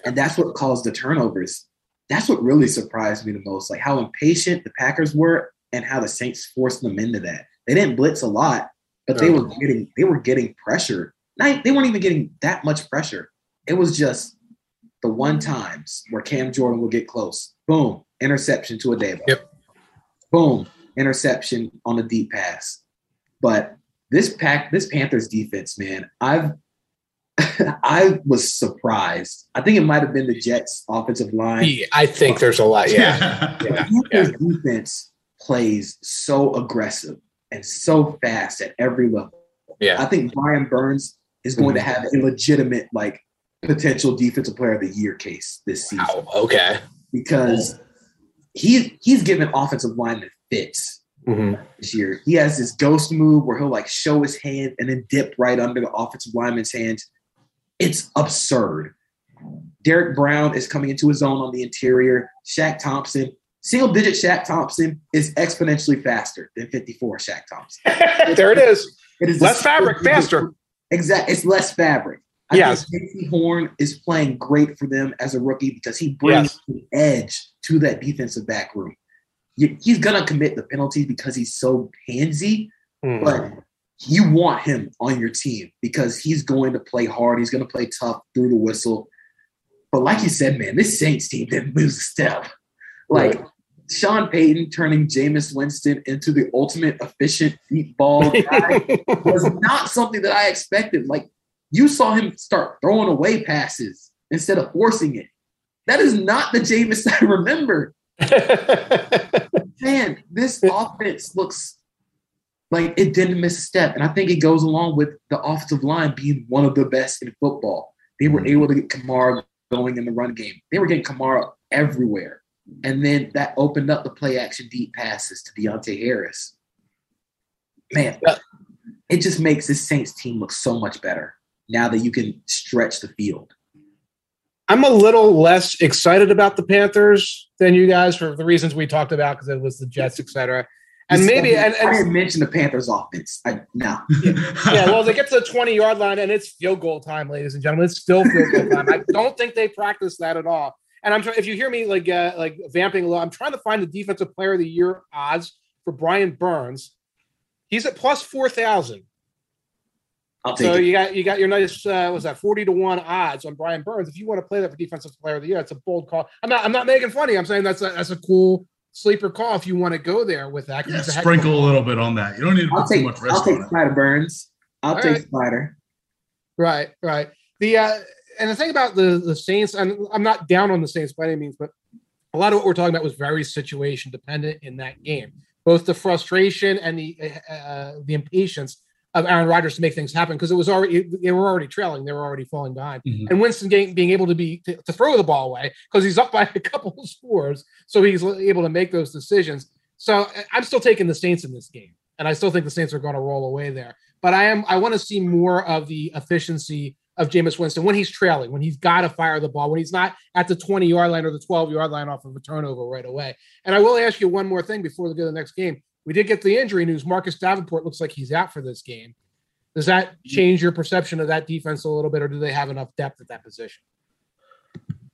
And that's what caused the turnovers. That's what really surprised me the most, like how impatient the Packers were and how the Saints forced them into that. They didn't blitz a lot, but they were getting they were getting pressure they weren't even getting that much pressure. It was just the one mm. times where Cam Jordan would get close. Boom, interception to Adebo. Yep. Boom, interception on a deep pass. But this pack, this Panthers defense, man, I've I was surprised. I think it might have been the Jets offensive line. Yeah, I think there's a lot. Yeah. yeah. Panthers yeah. defense plays so aggressive and so fast at every level. Yeah. I think Brian Burns is going mm-hmm. to have a legitimate like potential defensive player of the year case this season. Wow, okay. Because he he's given offensive linemen fits mm-hmm. this year. He has this ghost move where he'll like show his hand and then dip right under the offensive lineman's hands. It's absurd. Derrick Brown is coming into his own on the interior. Shaq Thompson, single digit Shaq Thompson is exponentially faster than 54 Shaq Thompson. there it is. It is less fabric, faster. Exactly. It's less fabric. I yes. think Jaycee Horn is playing great for them as a rookie because he brings yes. the edge to that defensive back room. He's gonna commit the penalties because he's so handsy, mm. but you want him on your team because he's going to play hard. He's going to play tough through the whistle. But like you said, man, this Saints team didn't lose a step. Like right. Sean Payton turning Jameis Winston into the ultimate efficient deep ball guy was not something that I expected. Like you saw him start throwing away passes instead of forcing it. That is not the Jameis I remember. Man, this offense looks like it didn't miss a step. And I think it goes along with the offensive line being one of the best in football. They were mm-hmm. able to get Kamara going in the run game. They were getting Kamara everywhere. And then that opened up the play action deep passes to Deonte Harris. Man, it just makes this Saints team look so much better now that you can stretch the field. I'm a little less excited about the Panthers than you guys for the reasons we talked about because it was the Jets, etc. And maybe and, and, I didn't mention the Panthers offense. I, no. yeah, well, they get to the 20 yard line and it's field goal time, ladies and gentlemen. It's still field goal time. I don't think they practice that at all. And I'm trying. If you hear me like uh, like vamping a little, I'm trying to find the defensive player of the year odds for Brian Burns. He's at plus four thousand. So you got you got your nice uh, was that forty to one odds on Brian Burns. If you want to play that for defensive player of the year, it's a bold call. I'm not I'm not making funny. I'm saying that's a that's a cool sleeper call if you want to go there with that. Yeah, sprinkle a little bit on that. You don't need to put take, too much risk I'll take Spider Burns. I'll All take right. Spider. Right, right. The uh, and the thing about the the Saints, and I'm not down on the Saints by any means, but a lot of what we're talking about was very situation dependent in that game. Both the frustration and the uh, uh the impatience of Aaron Rodgers to make things happen because it was already they were already trailing, they were already falling behind, mm-hmm. and Winston getting, being able to be to, to throw the ball away because he's up by a couple of scores, so he's able to make those decisions. So I'm still taking the Saints in this game, and I still think the Saints are going to roll away there. But I am I want to see more of the efficiency of Jameis Winston when he's trailing, when he's got to fire the ball, when he's not at the 20 yard line or the 12 yard line off of a turnover right away. And I will ask you one more thing before we go to the next game. We did get the injury news. Marcus Davenport looks like he's out for this game. Does that change your perception of that defense a little bit, or do they have enough depth at that position?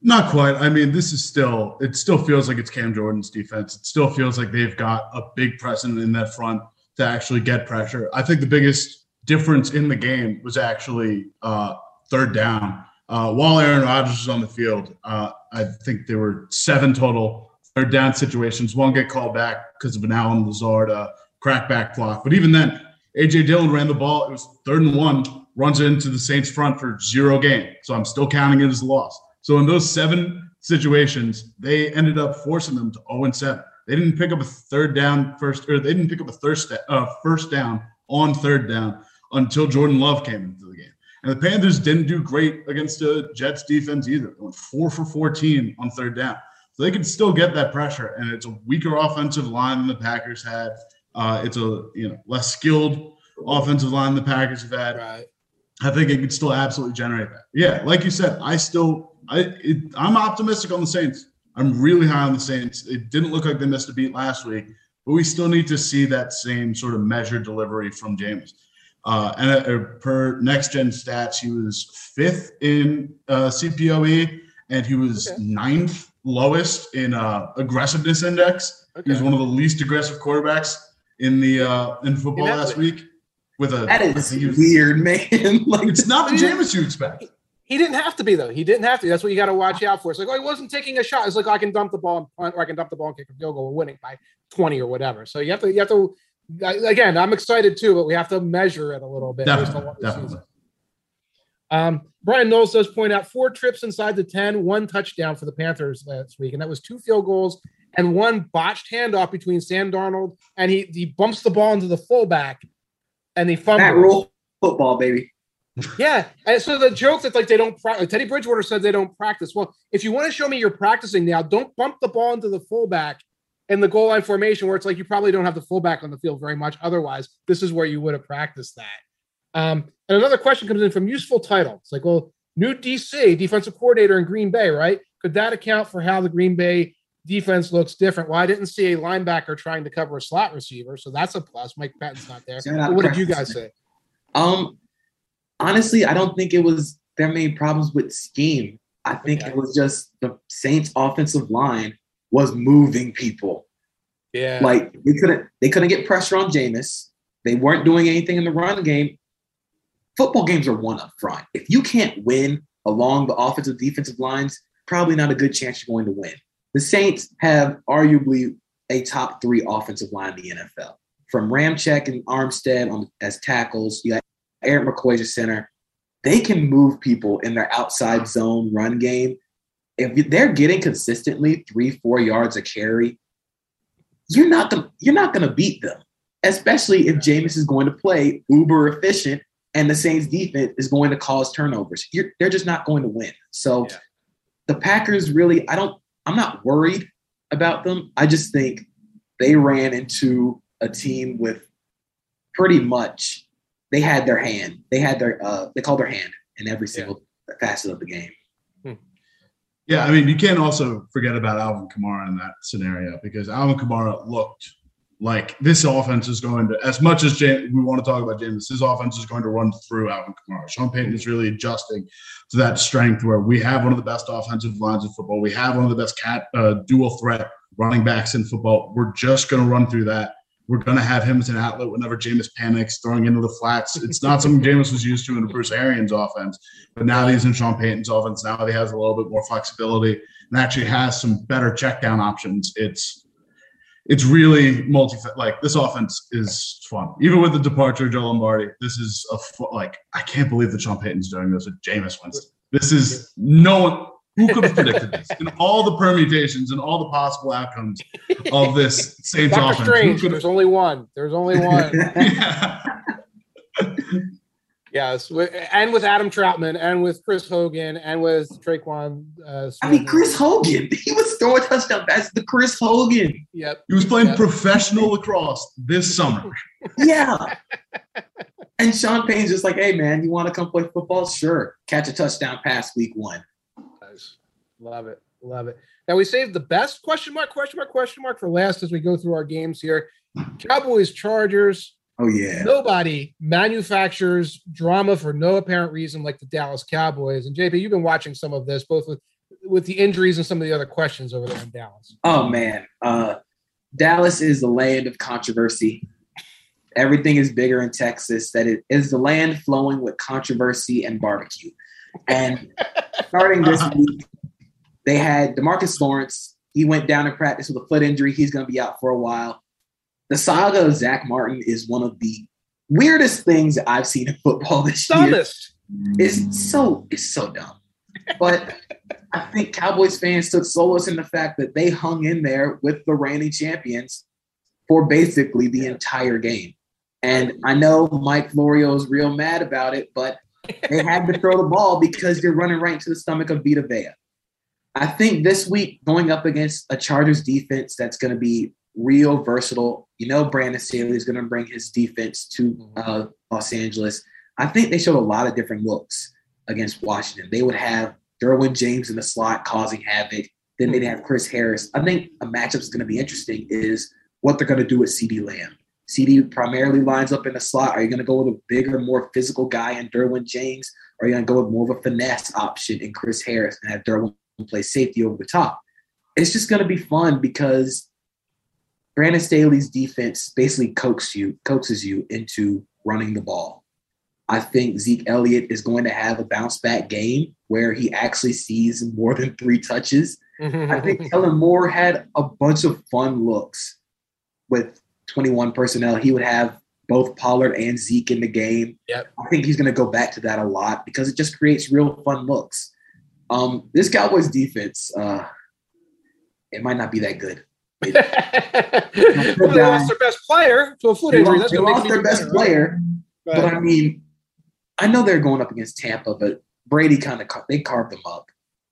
Not quite. I mean, this is still, it still feels like it's Cam Jordan's defense. It still feels like they've got a big precedent in that front to actually get pressure. I think the biggest difference in the game was actually uh, third down. Uh, while Aaron Rodgers was on the field, uh, I think there were seven total third down situations. One get called back because of an Allen Lazard uh, crackback block. But even then, AJ Dillon ran the ball. It was third and one, runs into the Saints front for zero gain. So I'm still counting it as a loss. So in those seven situations, they ended up forcing them to 0 and 7. They didn't pick up a third down first, or they didn't pick up a first, uh, first down on third down until Jordan Love came into the game. And the Panthers didn't do great against the Jets defense either. They went four for 14 on third down. So they could still get that pressure. And it's a weaker offensive line than the Packers had. Uh, it's a you know less skilled offensive line the Packers have had. Right. I think it could still absolutely generate that. Yeah, like you said, I still I it, I'm optimistic on the Saints. I'm really high on the Saints. It didn't look like they missed a beat last week, but we still need to see that same sort of measured delivery from James. Uh, and uh, per next gen stats, he was fifth in uh, CPOE and he was Okay. ninth lowest in uh, aggressiveness index. He was one of the least aggressive quarterbacks in the uh, in football last week. With a, That is was- weird, man. like It's not the Jameis you expect. He didn't have to be though. He didn't have to. That's what you got to watch out for. It's like, oh, he wasn't taking a shot. It's like oh, I can dump the ball and punt, or I can dump the ball and kick a field goal, we're winning by twenty or whatever. So you have to, you have to. Again, I'm excited too, but we have to measure it a little bit. based Definitely, what we see. definitely. Um, Brian Knowles does point out four trips inside the 10, one touchdown for the Panthers last week, and that was two field goals and one botched handoff between Sam Darnold and he he bumps the ball into the fullback and he that rule football, baby. Yeah, and so the joke that like they don't practice. Teddy Bridgewater said they don't practice. Well, if you want to show me you're practicing now, don't bump the ball into the fullback in the goal line formation where it's like you probably don't have the fullback on the field very much. Otherwise, this is where you would have practiced that. Um, and another question comes in from useful title. It's like, well, new DC defensive coordinator in Green Bay, right? Could that account for how the Green Bay defense looks different? Well, I didn't see a linebacker trying to cover a slot receiver, so that's a plus. Mike Patton's not there. But what did you guys say? Um, honestly, I don't think it was their main problems with scheme. I think Okay. it was just the Saints' offensive line was moving people. Yeah, Like they couldn't they couldn't get pressure on Jameis. They weren't doing anything in the run game. Football games are one up front. If you can't win along the offensive defensive lines, probably not a good chance you're going to win. The Saints have arguably a top three offensive line in the NFL. From Ramczyk and Armstead on as tackles, you got Erik McCoy as center. They can move people in their outside zone run game. If they're getting consistently three, four yards a carry, you're not gonna you're not gonna beat them, especially if Jameis is going to play uber efficient and the Saints defense is going to cause turnovers. You're, they're just not going to win. So Yeah. the Packers really, I don't, I'm not worried about them. I just think they ran into a team with pretty much they had their hand. They had their uh they called their hand in every single facet of the game. Yeah, I mean, you can't also forget about Alvin Kamara in that scenario because Alvin Kamara looked like this offense is going to, as much as we want to talk about James, this offense is going to run through Alvin Kamara. Sean Payton is really adjusting to that strength where we have one of the best offensive lines in football. We have one of the best cat uh, dual threat running backs in football. We're just going to run through that. We're going to have him as an outlet whenever Jameis panics, throwing into the flats. It's not something Jameis was used to in Bruce Arians offense, but now that he's in Sean Payton's offense. Now he has a little bit more flexibility and actually has some better check down options. It's it's really multi like this offense is fun. Even with the departure of Joe Lombardi, this is a fu- like I can't believe that Sean Payton's doing this with Jameis Winston. This is no one who could have predicted this in all the permutations and all the possible outcomes of this Saints Doctor offense. Who Strange. could There's only one. There's only one. yeah. yes, and with Adam Trautman, and with Chris Hogan, and with Tre'Quan. Uh, I mean, Chris Hogan, he was throwing touchdown passes to Chris Hogan. Yep. He was playing Yeah. professional lacrosse this summer. Yeah. and Sean Payne's just like, hey man, you want to come play football? Sure. Catch a touchdown pass week one. Love it. Love it. Now we saved the best question mark, question mark, question mark for last as we go through our games here. Cowboys, Chargers. Oh yeah. Nobody manufactures drama for no apparent reason like the Dallas Cowboys. And JP, you've been watching some of this, both with with the injuries and some of the other questions over there in Dallas. Oh man. Uh Dallas is the land of controversy. Everything is bigger in Texas. That it is the land flowing with controversy and barbecue. And starting this week, they had DeMarcus Lawrence. He went down in practice with a foot injury. He's going to be out for a while. The saga of Zack Martin is one of the weirdest things I've seen in football this Dumbest. year. It's so it's so dumb. But I think Cowboys fans took solace in the fact that they hung in there with the reigning champions for basically the entire game. And I know Mike Florio is real mad about it, but they had to throw the ball because you're running right into the stomach of Vita Vea. I think this week going up against a Chargers defense that's going to be real versatile. You know, Brandon Staley is going to bring his defense to uh, Los Angeles. I think they showed a lot of different looks against Washington. They would have Derwin James in the slot causing havoc. Then they'd have Chris Harris. I think a matchup is going to be interesting is what they're going to do with CeeDee Lamb. CeeDee primarily lines up in the slot. Are you going to go with a bigger, more physical guy in Derwin James? Or are you going to go with more of a finesse option in Chris Harris and have Derwin play safety over the top? It's just going to be fun because Brandon Staley's defense basically coaxes you, coaxes you into running the ball. I think Zeke Elliott is going to have a bounce back game where he actually sees more than three touches. I think Kellen Moore had a bunch of fun looks with 21 personnel. He would have both Pollard and Zeke in the game. Yep. I think he's going to go back to that a lot because it just creates real fun looks. Um, this Cowboys defense, uh, it might not be that good. well, they lost their best player to a foot injury. lost, they lost their best better, player, But- but I mean, I know they're going up against Tampa, but Brady kind of they carved them up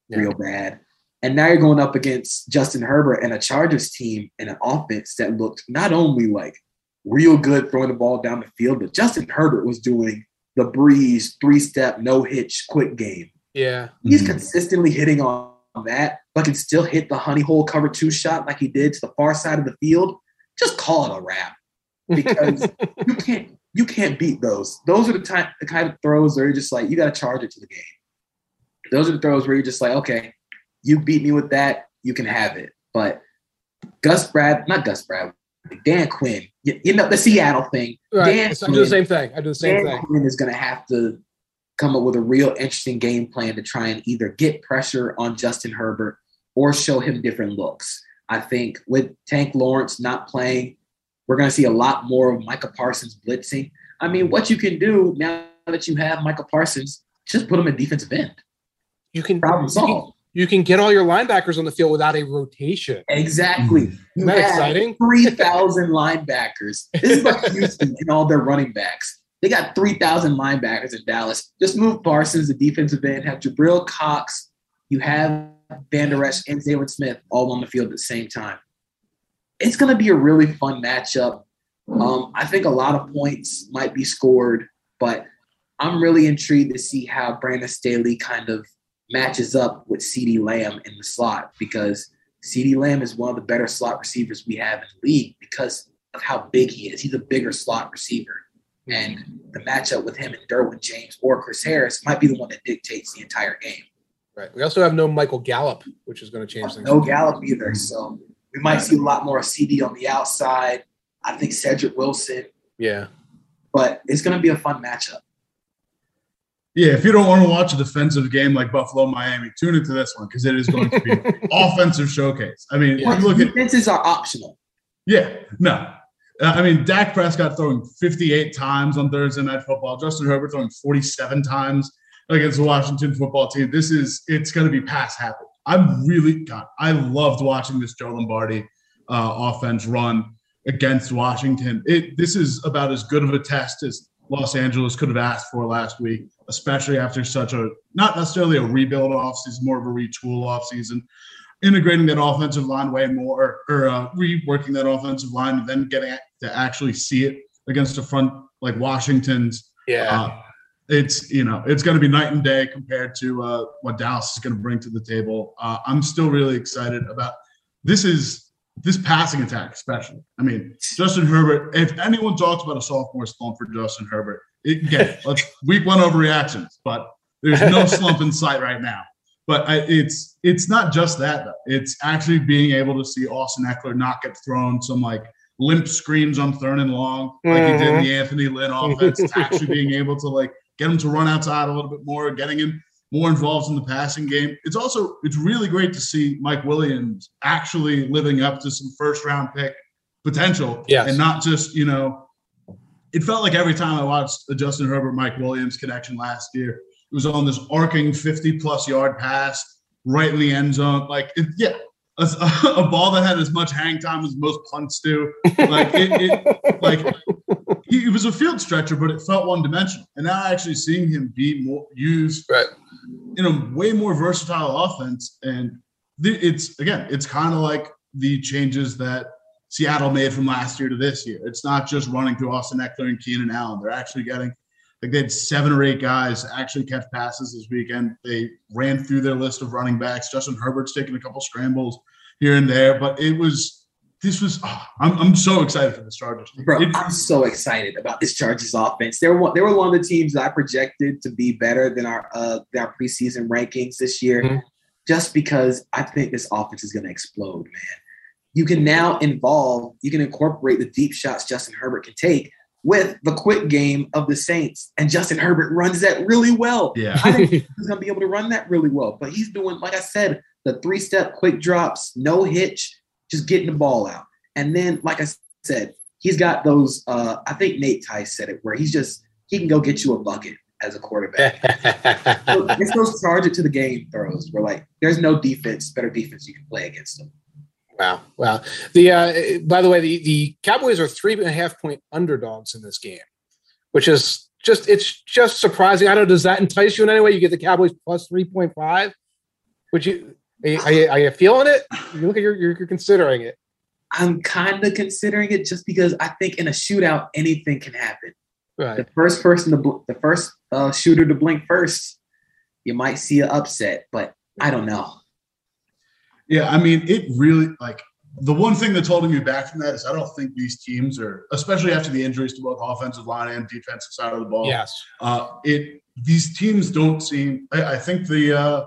Yeah. real bad. And now you're going up against Justin Herbert and a Chargers team and an offense that looked not only like real good throwing the ball down the field, but Justin Herbert was doing the breeze, three step, no hitch, quick game. Yeah. He's Mhm. consistently hitting on that, but can still hit the honey hole cover two shot like he did to the far side of the field. Just call it a wrap because you can't you can't beat those. Those are the time the kind of throws where you're just like you got to charge it to the game. Those are the throws where you're just like, okay, you beat me with that, you can have it. But Gus Brad, not Gus Brad, Dan Quinn, you, you know the Seattle thing. Right. Dan I do the same thing. I do the same Dan thing. Quinn is going to have to come up with a real interesting game plan to try and either get pressure on Justin Herbert or show him different looks. I think with Tank Lawrence not playing, we're going to see a lot more of Micah Parsons blitzing. I mean, what you can do now that you have Micah Parsons, just put him in defensive end. You can Problem you can, solved. you can get all your linebackers on the field without a rotation. Exactly. Hmm. You Isn't that exciting? 3,000 linebackers. This is like Houston and all their running backs. They got 3,000 linebackers in Dallas. Just move Parsons, the defensive end, have Jabril Cox. You have Vander Esch and Jaylon Smith all on the field at the same time. It's going to be a really fun matchup. Um, I think a lot of points might be scored, but I'm really intrigued to see how Brandon Staley kind of matches up with CeeDee Lamb in the slot because CeeDee Lamb is one of the better slot receivers we have in the league because of how big he is. He's a bigger slot receiver. And mm-hmm. the matchup with him and Derwin James or Chris Harris might be the one that dictates the entire game. Right. We also have no Michael Gallup, which is going to change oh, things. No Gallup either. So we might see a lot more CeeDee on the outside. I think Cedric Wilson, Yeah. but it's going to be a fun matchup. Yeah, if you don't want to watch a defensive game like Buffalo Miami, tune into this one because it is going to be offensive showcase. I mean, Yeah. look at Defenses are optional. yeah, no. Uh, I mean, Dak Prescott throwing 58 times on Thursday Night Football. Justin Herbert throwing 47 times against the Washington football team. This is it's going to be pass happy. I'm really God. I loved watching this Joe Lombardi uh, offense run against Washington. It this is about as good of a test as Los Angeles could have asked for last week, especially after such a not necessarily a rebuild offseason, more of a retool offseason integrating that offensive line way more or uh, reworking that offensive line and then getting to actually see it against a front like Washington's. Yeah. Uh, it's you know it's going to be night and day compared to uh, what Dallas is going to bring to the table. Uh, I'm still really excited about this. Is this passing attack especially? I mean, Justin Herbert. If anyone talks about a sophomore slump for Justin Herbert, it, again, let's week one overreactions, but there's no slump in sight right now. But I, it's it's not just that though. It's actually being able to see Austin Ekeler not get thrown some like limp screens on third and long like he did in the uh-huh. Anthony Lynn offense. It's actually being able to like get him to run outside a little bit more, getting him more involved in the passing game. It's also it's really great to see Mike Williams actually living up to some first round pick potential, yes. and not just you know. It felt like every time I watched the Justin Herbert Mike Williams connection last year, it was on this arcing 50 plus yard pass right in the end zone. Like, it, yeah, a, a, ball that had as much hang time as most punts do. Like, it, it like he, he, was a field stretcher, but it felt one dimensional. And now actually seeing him be more used right. in a way more versatile offense, and it's again, it's kind of like the changes that Seattle made from last year to this year. It's not just running through Austin Ekeler and Keenan Allen. They're actually getting like they had seven or eight guys actually catch passes this weekend. They ran through their list of running backs. Justin Herbert's taking a couple scrambles here and there, but it was this was oh, I'm, I'm so excited for this Chargers. Bro, it, I'm so excited about this Chargers offense. They were one, they were one of the teams that I projected to be better than our uh than our preseason rankings this year, mm-hmm. just because I think this offense is going to explode, man you can now involve, you can incorporate the deep shots Justin Herbert can take with the quick game of the Saints. And Justin Herbert runs that really well. Yeah. I think he's going to be able to run that really well. But he's doing, like I said, the three step quick drops, no hitch, just getting the ball out. And then, like I said, he's got those, uh, I think Nate Tice said it, where he's just, he can go get you a bucket as a quarterback. so it's those charge it to the game throws where like there's no defense, better defense you can play against them. Wow, wow. The uh, by the way, the the Cowboys are three and a half point underdogs in this game, which is just it's just surprising. I don't know. Does that entice you in any way? You get the Cowboys plus three point five. Would you? Are you, are you, are you feeling it? You look at you're, you're considering it. I'm kind of considering it just because I think in a shootout anything can happen. Right. The first person to bl- the first uh, shooter to blink first, you might see an upset, but I don't know. Yeah, I mean, it really like the one thing that's holding me back from that is I don't think these teams are, especially after the injuries to both offensive line and defensive side of the ball. Yes. Uh, it these teams don't seem. I, I think the uh,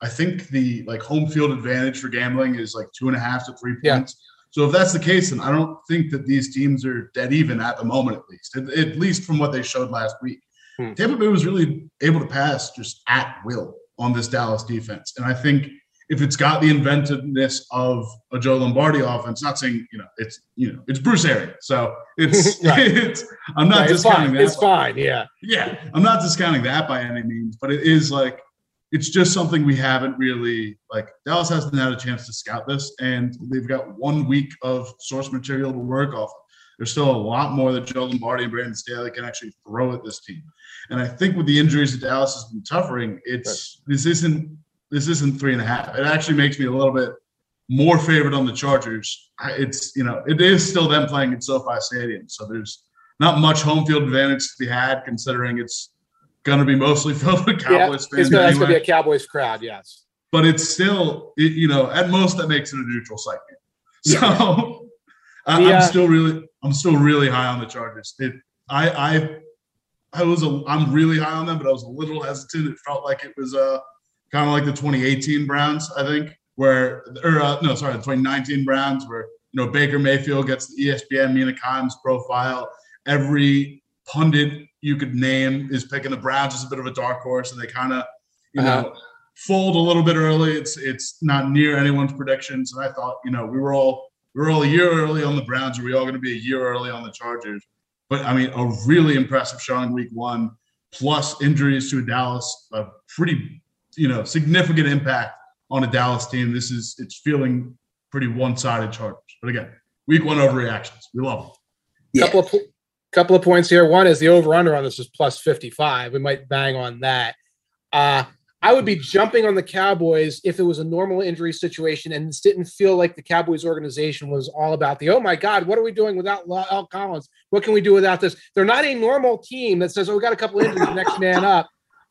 I think the like home field advantage for gambling is like two and a half to three points. Yeah. So if that's the case, then I don't think that these teams are dead even at the moment, at least. At, at least from what they showed last week. Hmm. Tampa Bay was really able to pass just at will on this Dallas defense, and I think if it's got the inventiveness of a Joe Lombardi offense, not saying you know it's you know it's Bruce Arians, so it's it's I'm not right, discounting it's that. It's fine, yeah, yeah. I'm not discounting that by any means, but it is like it's just something we haven't really like. Dallas hasn't had a chance to scout this, and they've got one week of source material to work off. of. There's still a lot more that Joe Lombardi and Brandon Staley can actually throw at this team. And I think with the injuries that Dallas has been suffering, it's right. this isn't this isn't three and a half. It actually makes me a little bit more favored on the Chargers. It's you know it is still them playing at SoFi Stadium, so there's not much home field advantage to be had considering it's going to be mostly filled with Cowboys yeah, fans. It's going anyway. to be a Cowboys crowd, yes. But it's still it, you know at most that makes it a neutral site game. So yeah. I, am uh, still really I'm still really high on the Chargers. It I I I was a I'm really high on them, but I was a little hesitant. It felt like it was a kind of like the 2018 Browns, I think, where or uh, no, sorry, the 2019 Browns, where you know Baker Mayfield gets the ESPN Mina Kimes profile. Every pundit you could name is picking the Browns as a bit of a dark horse, and they kind of you uh-huh. know fold a little bit early. It's it's not near anyone's predictions, and I thought you know we were all we were all a year early on the Browns. Are we all going to be a year early on the Chargers? But I mean, a really impressive showing week one, plus injuries to Dallas, a pretty you know significant impact on a Dallas team. This is it's feeling pretty one-sided Chargers. But again, week one overreactions. We love them. Yeah. Couple of couple of points here. One is the over/under on this is plus 55. We might bang on that. Uh, I would be jumping on the Cowboys if it was a normal injury situation and this didn't feel like the Cowboys organization was all about the, oh my God, what are we doing without La'el Collins? What can we do without this? They're not a normal team that says, oh, we got a couple injuries, next man up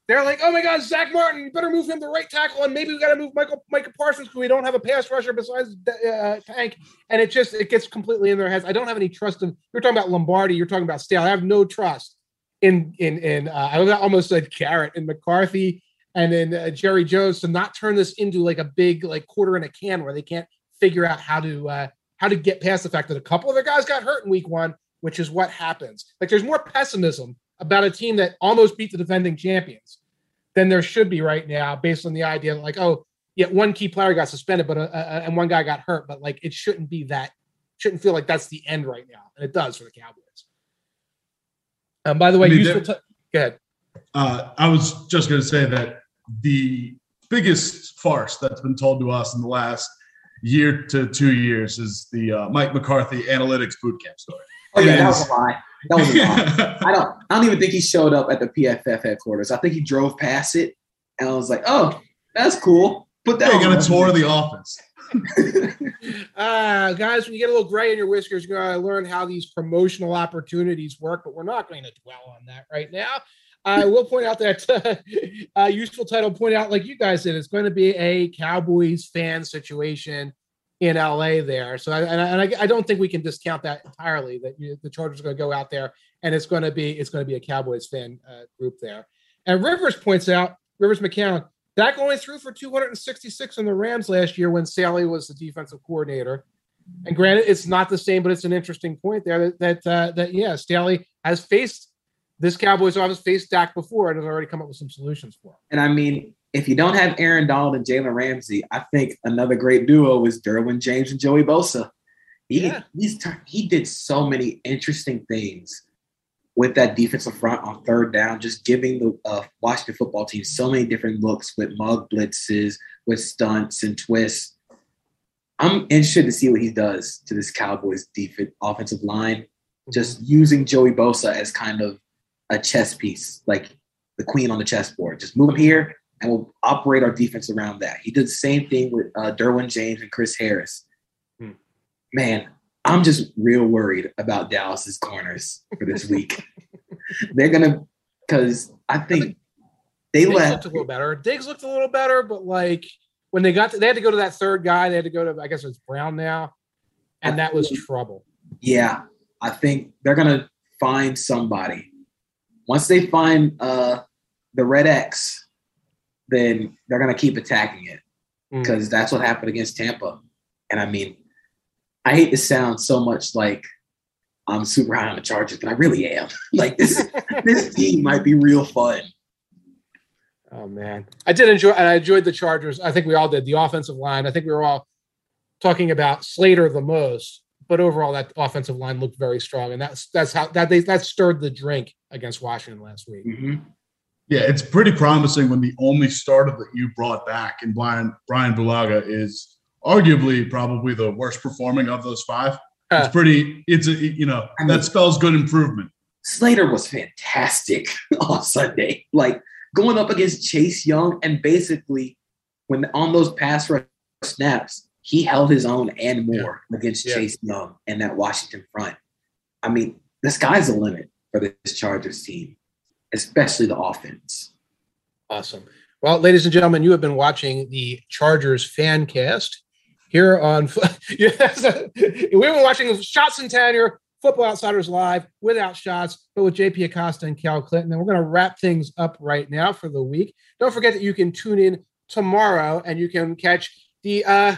they're like, oh my God, Zack Martin, you better move him to right tackle, and maybe we got to move Michael Micah Parsons because we don't have a pass rusher besides uh, Tank, and it just it gets completely in their heads. I don't have any trust in. You're talking about Lombardi, you're talking about Stale. I have no trust in in in. Uh, I almost said Garrett and McCarthy and then uh, Jerry Jones to not turn this into like a big like quarter in a can where they can't figure out how to uh, how to get past the fact that a couple of their guys got hurt in week one, which is what happens. Like there's more pessimism about a team that almost beat the defending champions than there should be right now, based on the idea like, oh, yeah, one key player got suspended, but uh, uh, and one guy got hurt, but like it shouldn't be that. Shouldn't feel like that's the end right now, and it does for the Cowboys. Um, by the way, I mean, useful. T- go ahead. Uh, I was just going to say that the biggest farce that's been told to us in the last year to two years is the uh, Mike McCarthy analytics bootcamp story. Oh yeah, that was a lie. That was a. I don't. I don't even think he showed up at the PFF headquarters. I think he drove past it, and I was like, "Oh, that's cool." Put that. You're gonna tour the office. uh, guys, when you get a little gray in your whiskers, you're gonna learn how these promotional opportunities work. But we're not going to dwell on that right now. I will point out that uh, useful title point out, like you guys did, it's going to be a Cowboys fan situation in LA there. So, I, and, I, and I, I, don't think we can discount that entirely. That you, the Chargers are going to go out there, and it's going to be it's going to be a Cowboys fan uh, group there. And Rivers points out Rivers McCown that only threw for 266 in the Rams last year when Staley was the defensive coordinator. And granted, it's not the same, but it's an interesting point there that that, uh, that yeah, Staley has faced this Cowboys office faced Dak before and has already come up with some solutions for him. And I mean, if you don't have Aaron Donald and Jalen Ramsey, I think another great duo is Derwin James and Joey Bosa. He yeah. he's he did so many interesting things with that defensive front on third down, just giving the uh, Washington football team so many different looks with mug blitzes, with stunts and twists. I'm interested to see what he does to this Cowboys defense offensive line, just using Joey Bosa as kind of a chess piece, like the queen on the chessboard. Just move him here, and we'll operate our defense around that. He did the same thing with uh, Derwin James and Chris Harris. Hmm. Man, I'm just real worried about Dallas's corners for this week. They're gonna, because I think they Diggs left looked a little better. Diggs looked a little better, but like when they got to, they had to go to that third guy. They had to go to I guess it's Brown now, and I that think, was trouble. Yeah, I think they're gonna find somebody once they find uh, the red X, then they're gonna keep attacking it because mm. that's what happened against Tampa. And I mean, I hate to sound so much like I'm super high on the Chargers, but I really am. like this, this team might be real fun. Oh man, I did enjoy, and I enjoyed the Chargers. I think we all did. The offensive line. I think we were all talking about Slater the most but overall, that offensive line looked very strong, and that's that's how that they that stirred the drink against Washington last week. Mm-hmm. Yeah, it's pretty promising when the only starter that you brought back in Brian Brian Bulaga is arguably probably the worst performing of those five. Uh, it's pretty. It's a you know I mean, that spells good improvement. Slater was fantastic on Sunday, like going up against Chase Young, and basically when on those pass rush snaps, he held his own and more yeah. against yeah. Chase Young and that Washington front. I mean, the sky's the limit for this Chargers team, especially the offense. Awesome. Well, ladies and gentlemen, you have been watching the Chargers fan cast here on. yes, we've been watching Schatz 'n Tanier, Football Outsiders Live without Schatz, but with JP Acosta and Cale Clinton. And we're going to wrap things up right now for the week. Don't forget that you can tune in tomorrow and you can catch the uh,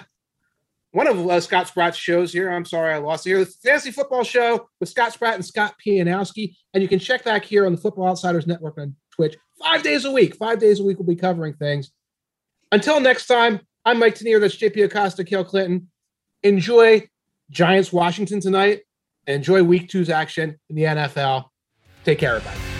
one of uh, Scott Spratt's shows here. I'm sorry I lost it here. The Fantasy Football Show with Scott Spratt and Scott Pianowski. And you can check back here on the Football Outsiders Network on Twitch five days a week. Five days a week, we'll be covering things. Until next time, I'm Mike Tanier. That's JP Acosta, Cale Clinton. Enjoy Giants Washington tonight. Enjoy week two's action in the NFL. Take care, everybody.